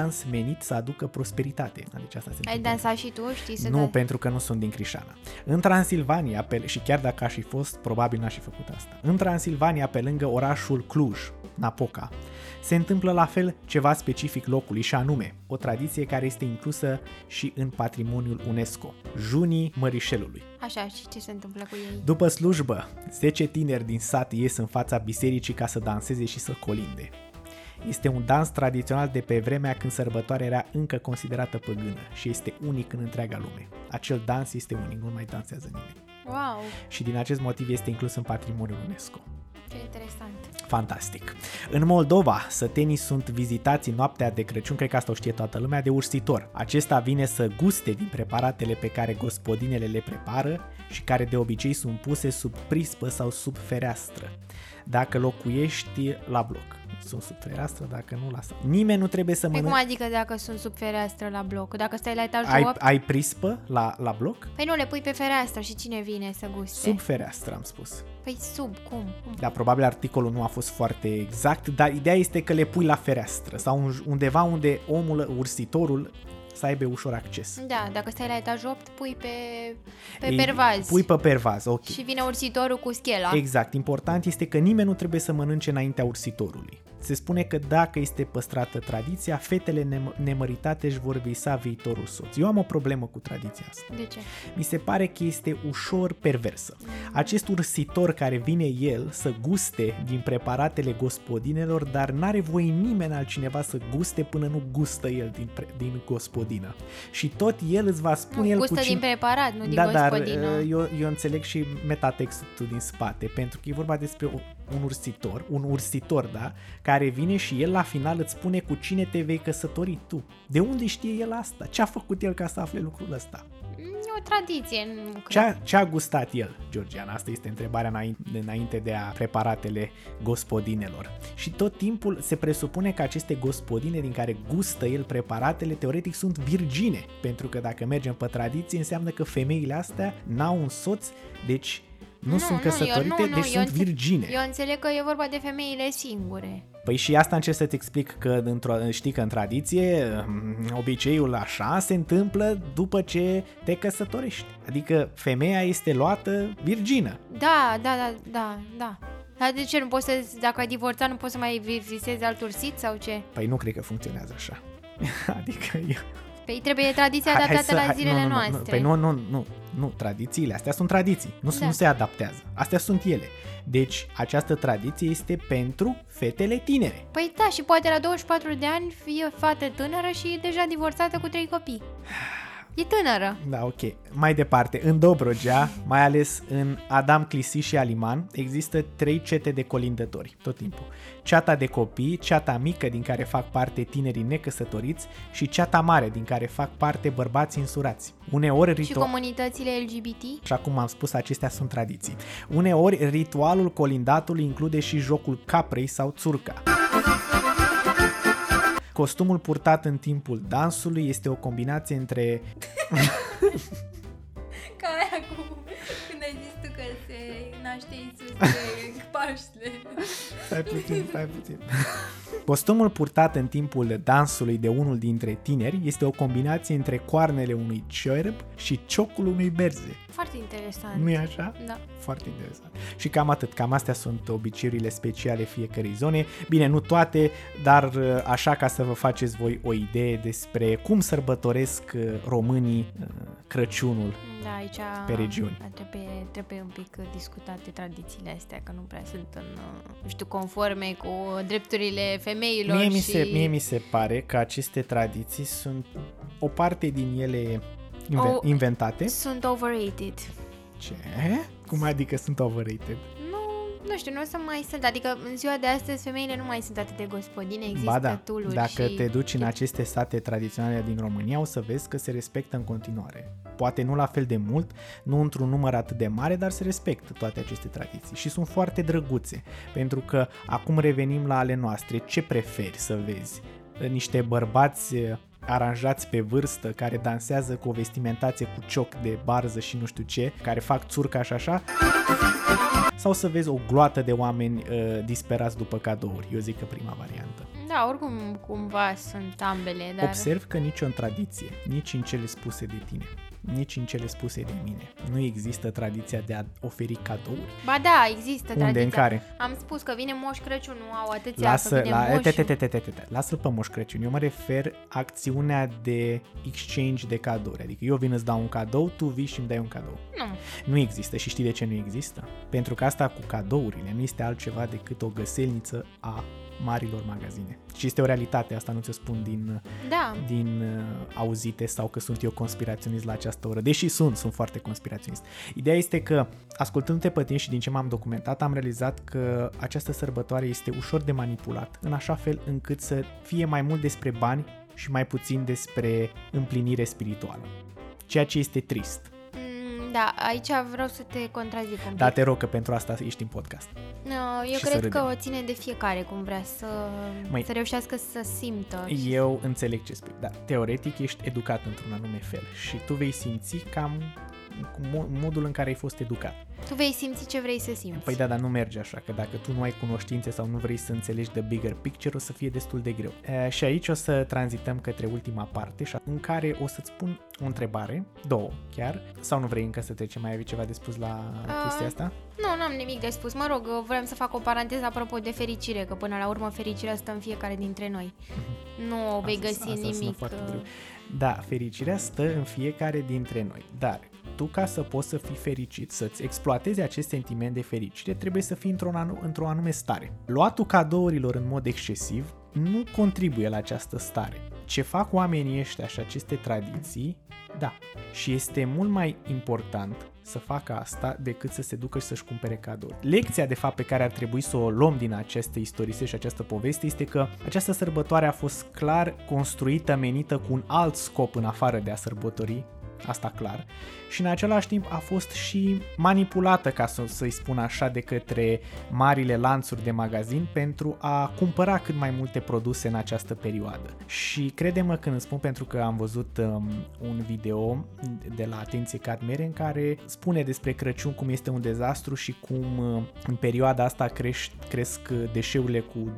Dans menit să aducă prosperitate. Deci asta se Ai întâmplă. dansat și tu, știi să Nu, dansi? pentru că nu sunt din Crișana. În Transilvania, pe, și chiar dacă aș fi fost, probabil n-aș fi făcut asta. În Transilvania, pe lângă orașul Cluj, Napoca, se întâmplă la fel ceva specific locului și anume o tradiție care este inclusă și în patrimoniul UNESCO, junii mărișelului. Așa, și ce se întâmplă cu ei? După slujbă, 10 tineri din sat ies în fața bisericii ca să danseze și să colinde. Este un dans tradițional de pe vremea când sărbătoarea era încă considerată păgână și este unic în întreaga lume. Acel dans este unic, nu mai dansează nimeni. Wow, Și din acest motiv este inclus în patrimoniul UNESCO. ce interesant. Fantastic. În Moldova, sătenii sunt vizitați în noaptea de Crăciun, cred că asta o știe toată lumea, de ursitor. Acesta vine să guste din preparatele pe care gospodinele le prepară și care de obicei sunt puse sub prispă sau sub fereastră. Dacă locuiești la bloc. Sunt sub fereastră, dacă nu, lasă. Nimeni nu trebuie să Păi cum mănânce... adică dacă sunt sub fereastră la bloc? Dacă stai la etajul Ai, 8? ai prispă la, la bloc? Păi nu, le pui pe fereastră și cine vine să guste? Sub fereastră, am spus. Păi sub, cum? cum? Da, probabil articolul nu a fost foarte exact, dar ideea este că le pui la fereastră sau undeva unde omul, ursitorul, să aibă ușor acces. Da, dacă stai la etajul 8, pui pe, pe Ei, pervaz. Pui pe pervaz, ok. Și vine ursitorul cu schela. Exact, important este că nimeni nu trebuie să mănânce înaintea ursitorului. Se spune că dacă este păstrată tradiția, fetele nem- nemăritate își vor visa viitorul soț. Eu am o problemă cu tradiția asta. De ce? Mi se pare că este ușor perversă. Acest ursitor care vine el să guste din preparatele gospodinelor, dar n-are voie nimeni altcineva să guste până nu gustă el din, pre- din gospodină. Și tot el îți va spune Nu, el gustă cu din cine... preparat, nu din da, dar gospodină. uh, eu, eu înțeleg și metatextul din spate, pentru că e vorba despre un, un ursitor, un ursitor, da, care vine și el la final îți spune cu cine te vei căsători tu. De unde știe el asta? Ce a făcut el ca să afle lucrul ăsta? E o tradiție, nu cred. Ce a, ce a gustat el, Georgiana? Asta este întrebarea înainte, înainte de a preparatele gospodinelor. Și tot timpul se presupune că aceste gospodine din care gustă el preparatele, teoretic sunt virgine. Pentru că dacă mergem pe tradiție, înseamnă că femeile astea n-au un soț, deci nu, sunt eu- căsătorite, nu, nu, deci eu sunt înțe- virgine. Eu înțeleg că e vorba de femeile singure. Păi și asta încerc să-ți explic că într-o, știi că în tradiție mm, obiceiul așa se întâmplă după ce te căsătorești. Adică femeia este luată virgină. Da, da, da, da, da. Dar de ce nu poți să, dacă ai divorțat, nu poți să mai vi- visezi alt ursit sau ce? Păi nu cred că funcționează așa. adică eu... Păi trebuie tradiția adaptată la zilele nu, nu, nu, noastre. Nu, păi nu, nu, nu, nu, tradițiile astea sunt tradiții, nu, Da. nu se adaptează. Astea sunt ele. Deci această tradiție este pentru fetele tinere. Păi da, și poate la 24 de ani fie fată tânără și e deja divorțată cu trei copii. E tânără. Da, ok. Mai departe, în Dobrogea, mai ales în Adam Clisi și Aliman, există trei cete de colindători, tot timpul. Ceata de copii, ceata mică din care fac parte tinerii necăsătoriți și ceata mare din care fac parte bărbați insurați. Uneori Și ritual... comunitățile LGBT? Așa cum am spus, acestea sunt tradiții. Uneori, ritualul colindatului include și jocul caprei sau țurca. Costumul purtat în timpul dansului este o combinație între Ca aia cu când ai zis tu că se naște Iisus de Paște. Stai puțin, stai puțin. Costumul purtat în timpul dansului de unul dintre tineri este o combinație între coarnele unui ciorb și ciocul unui berze. Foarte interesant. nu e așa? Da. Foarte interesant. Și cam atât, cam astea sunt obiceiurile speciale fiecărei zone. Bine, nu toate, dar uh, așa ca să vă faceți voi o idee despre cum sărbătoresc uh, românii uh, Crăciunul. Da, aici Pe regiuni. Trebuie, trebuie un pic discutate tradițiile astea, că nu prea sunt în, uh, nu știu, conforme cu drepturile femeilor Mie mi, și... se, mie mi se pare că aceste tradiții sunt o parte din ele inve- O- inventate. Sunt overrated. Ce? Cum adică sunt overrated? Nu, nu știu, nu o să mai sunt. Adică în ziua de astăzi femeile nu mai sunt atât de gospodine, există ba da, tool dacă și... te duci în aceste state tradiționale din România, o să vezi că se respectă în continuare. Poate nu la fel de mult, nu într-un număr atât de mare, dar se respectă toate aceste tradiții și sunt foarte drăguțe. Pentru că acum revenim la ale noastre. Ce preferi să vezi? Niște bărbați eh, aranjați pe vârstă, care dansează cu o vestimentație cu cioc de barză și nu știu ce, care fac țurca și așa, sau să vezi o gloată de oameni uh, disperați după cadouri. Eu zic că prima variantă. Da, oricum cumva sunt ambele, dar... Observ că nici în tradiție, nici în cele spuse de tine, nici în cele spuse de mine. Nu există tradiția de a oferi cadouri. Ba da, există Unde, tradiția. în care? Am spus că vine Moș Crăciun, nu au atâția Lasă, că vine la, moșul. te, te, te, te, te, te, te. Lasă-l pe Moș Crăciun. Eu mă refer acțiunea de exchange de cadouri. Adică eu vin îți dau un cadou, tu vii și îmi dai un cadou. Nu. Nu există și știi de ce nu există? Pentru că asta cu cadourile nu este altceva decât o găselniță a marilor magazine. Și este o realitate, asta nu ți-o spun din, Da. din uh, auzite sau că sunt eu conspiraționist la această oră, deși sunt, sunt foarte conspiraționist. Ideea este că, ascultându-te pe tine și din ce m-am documentat, am realizat că această sărbătoare este ușor de manipulat, în așa fel încât să fie mai mult despre bani și mai puțin despre împlinire spirituală. Ceea ce este trist. Mm, Da, aici vreau să te contrazic un pic. Dar te rog că pentru asta ești în podcast. No, eu și să cred râdem. că o ține de fiecare cum vrea să, Măi, să reușească să simtă. Eu înțeleg ce spui, dar teoretic ești educat într-un anume fel și tu vei simți cam cu mo- modul în care ai fost educat. Tu vei simți ce vrei să simți. Păi da, dar nu merge așa, că dacă tu nu ai cunoștințe sau nu vrei să înțelegi the bigger picture, o să fie destul de greu. E, și aici o să tranzităm către ultima parte, și în care o să-ți pun o întrebare, două chiar, sau nu vrei încă să trecem, mai ai ceva de spus la Ah. chestia asta? Nu, n-am nimic de spus. Mă rog, vreau să fac o paranteză apropo de fericire, că până la urmă fericirea stă în fiecare dintre noi. Nu o vei Asta- găsi asta sună nimic. foarte uh, greu. Da, fericirea stă în fiecare dintre noi, dar tu ca să poți să fii fericit, să-ți exploatezi acest sentiment de fericire, trebuie să fii într-o, anu- într-o anume stare. Luatul cadourilor în mod excesiv nu contribuie la această stare. Ce fac oamenii ăștia și aceste tradiții, da, și este mult mai important să facă asta decât să se ducă și să-și cumpere cadouri. Lecția, de fapt, pe care ar trebui să o luăm din aceste istorise și această poveste este că această sărbătoare a fost clar construită, menită cu un alt scop în afară de a sărbători asta clar, și în același timp a fost și manipulată, ca să, să-i spun așa, de către marile lanțuri de magazin pentru a cumpăra cât mai multe produse în această perioadă. Și crede-mă când îmi spun pentru că am văzut um, un video de la Atenție Cadmere în care spune despre Crăciun cum este un dezastru și cum uh, în perioada asta creș, cresc uh, deșeurile cu 20%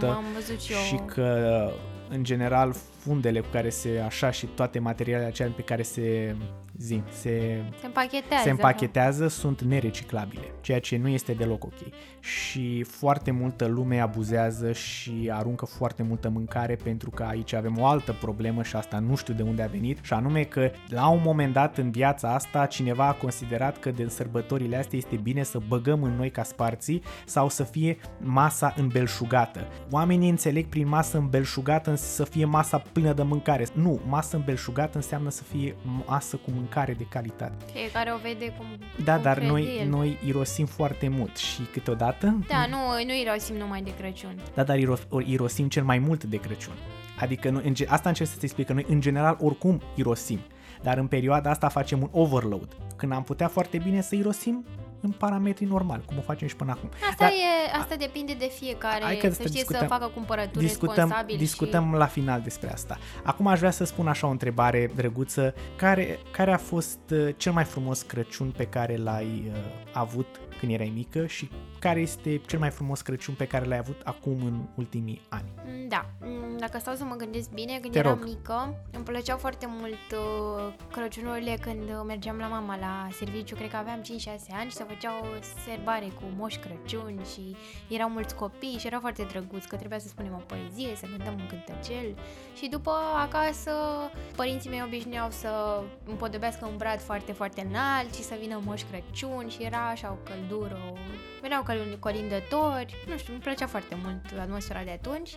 Da, am văzut și eu. și că în general fundele cu care se așa și toate materialele acelea pe care se zi, se, Se împachetează. se împachetează sunt nereciclabile, ceea ce nu este deloc ok. Și foarte multă lume abuzează și aruncă foarte multă mâncare pentru că aici avem o altă problemă și asta nu știu de unde a venit și anume că la un moment dat în viața asta cineva a considerat că de sărbătorile astea este bine să băgăm în noi ca sparții sau să fie masa îmbelșugată. Oamenii înțeleg prin masă îmbelșugată să fie masa plină de mâncare. Nu, masă îmbelșugată înseamnă să fie masă cu mâncare de calitate. Fiecare o vede cum Da, cum dar crede noi, el. noi irosim foarte mult și câteodată... Da, nu, nu irosim numai de Crăciun. Da, dar iro- or- irosim cel mai mult de Crăciun. Adică noi, în, ge- asta încerc să-ți explic, că noi în general oricum irosim. Dar în perioada asta facem un overload. Când am putea foarte bine să irosim în parametri normali, cum o facem și până acum. Asta, e, asta depinde de fiecare, Hai că să știe să facă cumpărături discutăm, responsabil discutăm și... la final despre asta. Acum aș vrea să spun așa o întrebare drăguță. Care, care a fost uh, cel mai frumos Crăciun pe care l-ai uh, avut când erai mică și care este cel mai frumos Crăciun pe care l-ai avut acum în ultimii ani? Mm, Da, Mm, dacă stau să mă gândesc bine, când Te eram rog. mică, îmi plăceau foarte mult uh, Crăciunurile când uh, mergeam la mama la serviciu, cred că aveam 5-6 ani și se făceau serbare cu moș Crăciun și erau mulți copii și era foarte drăguț că trebuia să spunem o poezie, să cântăm un cântăcel și după acasă părinții mei obișnuiau să împodobească un brad foarte, foarte înalt și să vină moș Crăciun și era așa o căldură, o... veneau căl- colindători, nu știu, îmi plăcea foarte mult atmosfera de atunci.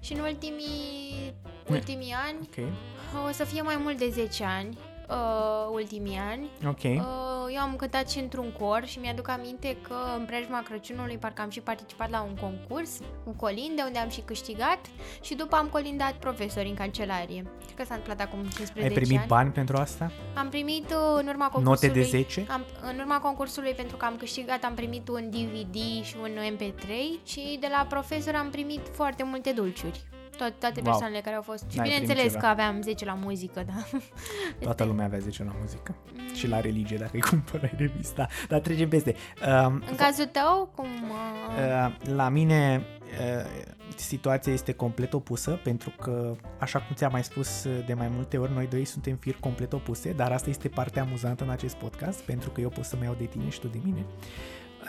Și în ultimii, ultimii ani, Ok. o să fie mai mult de 10 ani, uh, ultimii ani. Ok. Uh, eu am cântat și într-un cor și mi-aduc aminte că în preajma Crăciunului parcă am și participat la un concurs cu colinde unde am și câștigat și după am colindat profesori în cancelarie. Cred că s-a întâmplat acum 15 Ai primit ani. bani pentru asta? Am primit uh, în urma Note concursului... de 10? Am, în urma concursului pentru că am câștigat am primit un DVD și un MP3 și de la profesor am primit foarte multe dulciuri. Tot, toate Wow. persoanele care au fost. Și N-ai bineînțeles primit că aveam 10 la muzică, da. Toată lumea avea 10 la muzică. Și la religie, dacă îi cumpărai revista. Dar trecem peste. Um, În cazul tău, cum... Uh, Uh, la mine uh, situația este complet opusă pentru că, așa cum ți-am mai spus uh, de mai multe ori, noi doi suntem fir complet opuse, dar asta este partea amuzantă în acest podcast pentru că eu pot să mă iau de tine și tu de mine.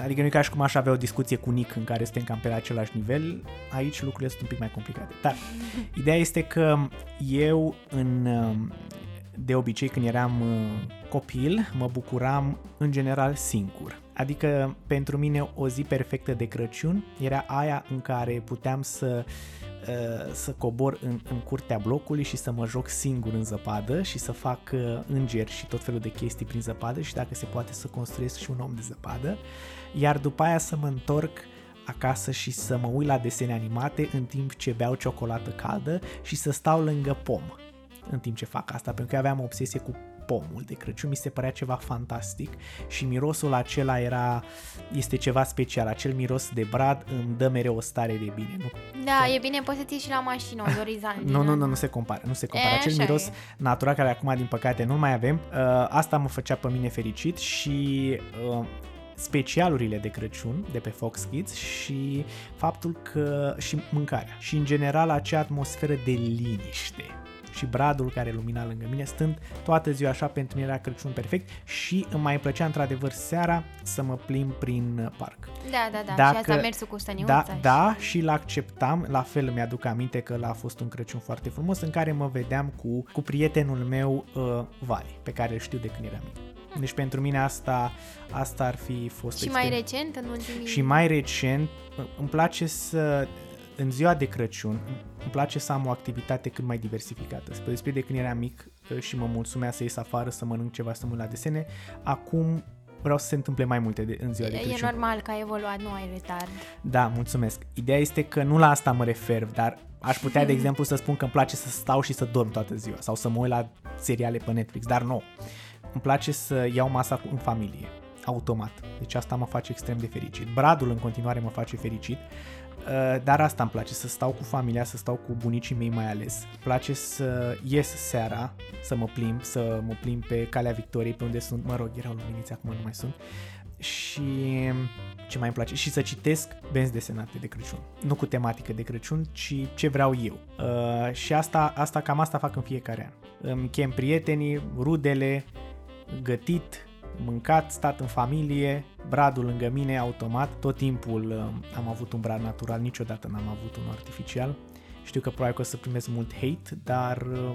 Adică nu e ca și cum aș avea o discuție cu Nick în care suntem cam pe la același nivel, aici lucrurile sunt un pic mai complicate. Dar ideea este că eu în uh, de obicei când eram uh, copil, mă bucuram în general singur. Adică pentru mine o zi perfectă de Crăciun era aia în care puteam să uh, să cobor în, în curtea blocului și să mă joc singur în zăpadă și să fac uh, îngeri și tot felul de chestii prin zăpadă și dacă se poate să construiesc și un om de zăpadă, iar după aia să mă întorc acasă și să mă uit la desene animate în timp ce beau ciocolată caldă și să stau lângă pom în timp ce fac asta, pentru că aveam o obsesie cu pomul de Crăciun, mi se părea ceva fantastic și mirosul acela era, este ceva special, acel miros de brad îmi dă mereu o stare de bine. Nu, da, e bine, poți să ții și la mașină o dorizantină. nu, nu, nu, nu se compară, nu se compară. E, Acel așa miros e. natural care acum din păcate nu mai avem, uh, asta mă făcea pe mine fericit și uh, specialurile de Crăciun de pe Fox Kids și faptul că și mâncarea și în general acea atmosferă de liniște și bradul care lumina lângă mine, stând toată ziua așa, pentru mine era Crăciun perfect și îmi mai plăcea într-adevăr seara să mă plimb prin parc. Da, da, da. Dacă- și asta mersul cu stăniuța. Da, da, și l-acceptam, la fel mi-aduc aminte că l-a fost un Crăciun foarte frumos în care mă vedeam cu, cu prietenul meu uh, Vali, pe care îl știu de când eram mic. Deci pentru mine asta, asta ar fi fost Și mai recent, în ultimii... și mai recent, îmi place să, în ziua de Crăciun, îmi place să am o activitate cât mai diversificată. Spre despre de când eram mic uh, și mă mulțumea să ies afară, să mănânc ceva, să mă uit la desene, acum vreau să se întâmple mai multe de, în ziua de E, Crăciun. e normal că ai evoluat, nu ai retard. Da, mulțumesc. Ideea este că nu la asta mă refer, dar aș putea, de exemplu, să spun că îmi place să stau și să dorm toată ziua sau să mă uit la seriale pe Netflix, dar nu. Îmi place să iau masa cu- în familie, automat. Deci asta mă face extrem de fericit. Bradul în continuare mă face fericit, uh, dar asta îmi place, să stau cu familia, să stau cu bunicii mei mai ales. Îmi place să ies seara, să mă plimb, să mă plimb pe Calea Victoriei, pe unde sunt, mă rog, erau luminițe, acum nu mai sunt, și ce mai îmi place și să citesc benzi desenate de Crăciun. Nu cu tematică de Crăciun, ci ce vreau eu. Uh, și asta, asta cam asta fac în fiecare an. Îmi chem prietenii, rudele, gătit, mâncat, stat în familie, bradul lângă mine automat. Tot timpul uh, am avut un brad natural, niciodată n-am avut unul artificial. Știu că probabil că o să primesc mult hate, dar uh,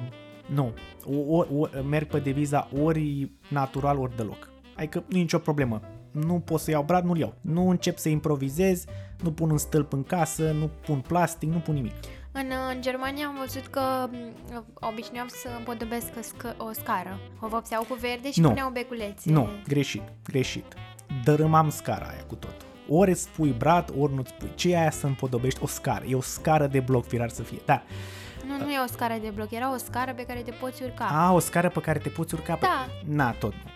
nu. O, o, o, merg pe deviza ori natural, ori deloc. Adică nu e nicio problemă. Nu pot să iau brad, nu-l iau. Nu încep să improvizez, nu pun un stâlp în casă, nu pun plastic, nu pun nimic. În, în Germania am văzut că m, obișnuiau să împodobesc scă, o scară. O vopseau cu verde și Nu. puneau beculețe. Nu, greșit, greșit. Dărâmam scara aia cu totul. Ori îți pui brad, ori nu-ți pui. Ce e aia să împodobești o scară? E o scară de bloc firar să fie. Da. Nu, nu e o scară de bloc, era o scară pe care te poți urca. A, o scară pe care te poți urca pe... Da. Na, tot nu.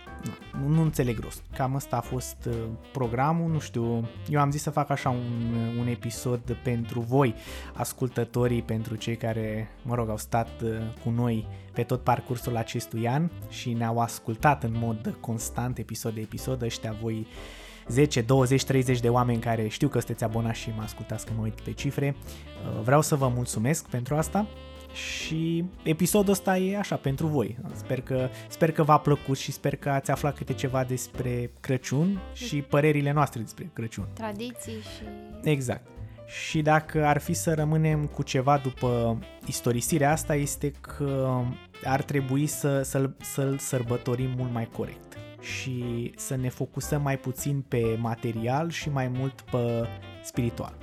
Nu, nu înțeleg rost. Cam ăsta a fost uh, programul, nu știu, eu am zis să fac așa un, uh, un episod pentru voi, ascultătorii, pentru cei care, mă rog, au stat uh, cu noi pe tot parcursul acestui an și ne-au ascultat în mod constant, episod de episod, ăștia voi 10, 20, 30 de oameni care știu că sunteți abonați și mă ascultați că mă uit pe cifre. Uh, Vreau să vă mulțumesc pentru asta și episodul ăsta e așa pentru voi. Sper că, sper că v-a plăcut și sper că ați aflat câte ceva despre Crăciun și părerile noastre despre Crăciun. Tradiții și... Exact. Și dacă ar fi să rămânem cu ceva după istorisirea asta, este că ar trebui să, să-l, să-l sărbătorim mult mai corect și să ne focusăm mai puțin pe material și mai mult pe spiritual.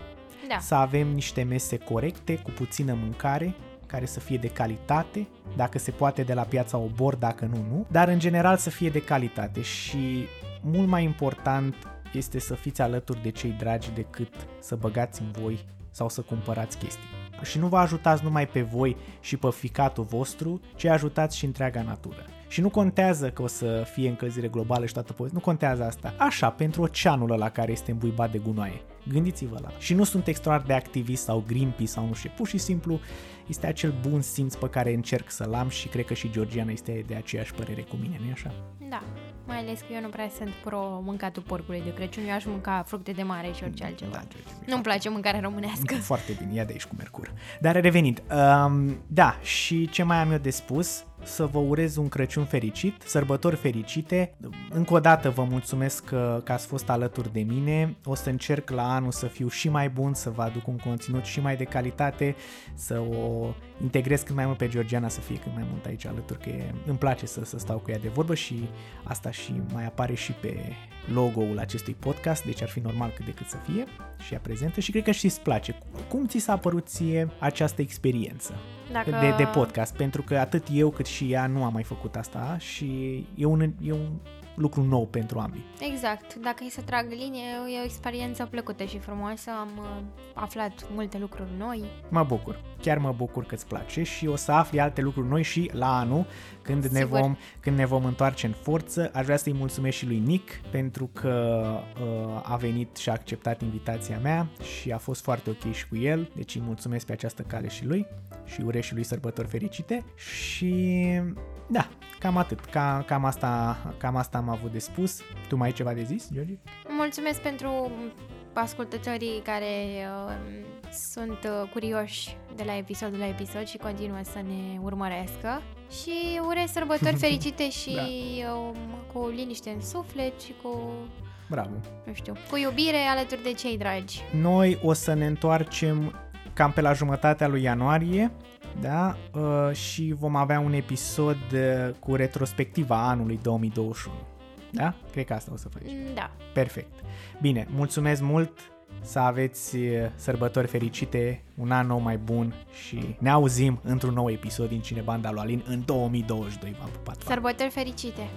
Da. Să avem niște mese corecte, cu puțină mâncare, care să fie de calitate, dacă se poate de la piața Obor, dacă nu, nu, dar în general să fie de calitate și mult mai important este să fiți alături de cei dragi decât să băgați în voi sau să cumpărați chestii. Și nu vă ajutați numai pe voi și pe ficatul vostru, ci ajutați și întreaga natură. Și nu contează că o să fie încălzire globală și toată povestea, nu contează asta. Așa, pentru oceanul ăla care este îmbuibat de gunoaie. Gândiți-vă la Și nu sunt extraordinar de activist sau Greenpeace sau nu știu, pur și simplu este acel bun simț pe care încerc să-l am și cred că și Georgiana este de aceeași părere cu mine, nu așa? Da, mai ales că eu nu prea sunt pro mâncatul porcului de Crăciun, eu aș mânca fructe de mare și orice altceva. Da, Nu-mi place mâncarea românească. Foarte bine, ia de aici cu Mercur. Dar revenind, um, da, și ce mai am eu de spus? Să vă urez un Crăciun fericit, sărbători fericite. Încă o dată vă mulțumesc că, că ați fost alături de mine. O să încerc la anul să fiu și mai bun, să vă aduc un conținut și mai de calitate, să o integrez cât mai mult pe Georgiana, să fie cât mai mult aici alături, că e, îmi place să, să stau cu ea de vorbă și asta și mai apare și pe logo-ul acestui podcast, deci ar fi normal cât de cât să fie și ea prezentă și cred că și îți place. Cum ți s-a părut ție această experiență Dacă... de, de podcast? Pentru că atât eu cât și ea nu am mai făcut asta și e un, e un lucru nou pentru ambii. Exact. Dacă e să trag linie, e o experiență plăcută și frumoasă. Am uh, aflat multe lucruri noi. Mă bucur. Chiar mă bucur că îți place și o să afli alte lucruri noi și la anul, când, ne vom, când ne vom întoarce în forță. Aș vrea să-i mulțumesc și lui Nick pentru că uh, a venit și a acceptat invitația mea și a fost foarte ok și cu el. Deci îi mulțumesc pe această cale și lui și urez și lui sărbători fericite și da, cam atât. Cam, cam, asta, cam asta am avut de spus. Tu mai ai ceva de zis, George? Mulțumesc pentru ascultătorii care uh, sunt uh, curioși de la episod la episod și continuă să ne urmărească. Și urez sărbători fericite și da. uh, cu liniște în suflet și cu Bravo. Nu știu, cu iubire alături de cei dragi. Noi o să ne întoarcem cam pe la jumătatea lui ianuarie da? Uh, și vom avea un episod uh, cu retrospectiva anului 2021. Da? Cred că asta o să faci. Da. Perfect. Bine, mulțumesc mult, să aveți uh, sărbători fericite, un an nou mai bun și ne auzim într-un nou episod din Cinebanda lui Alin în 2022. V-am pupat. Sărbători fericite!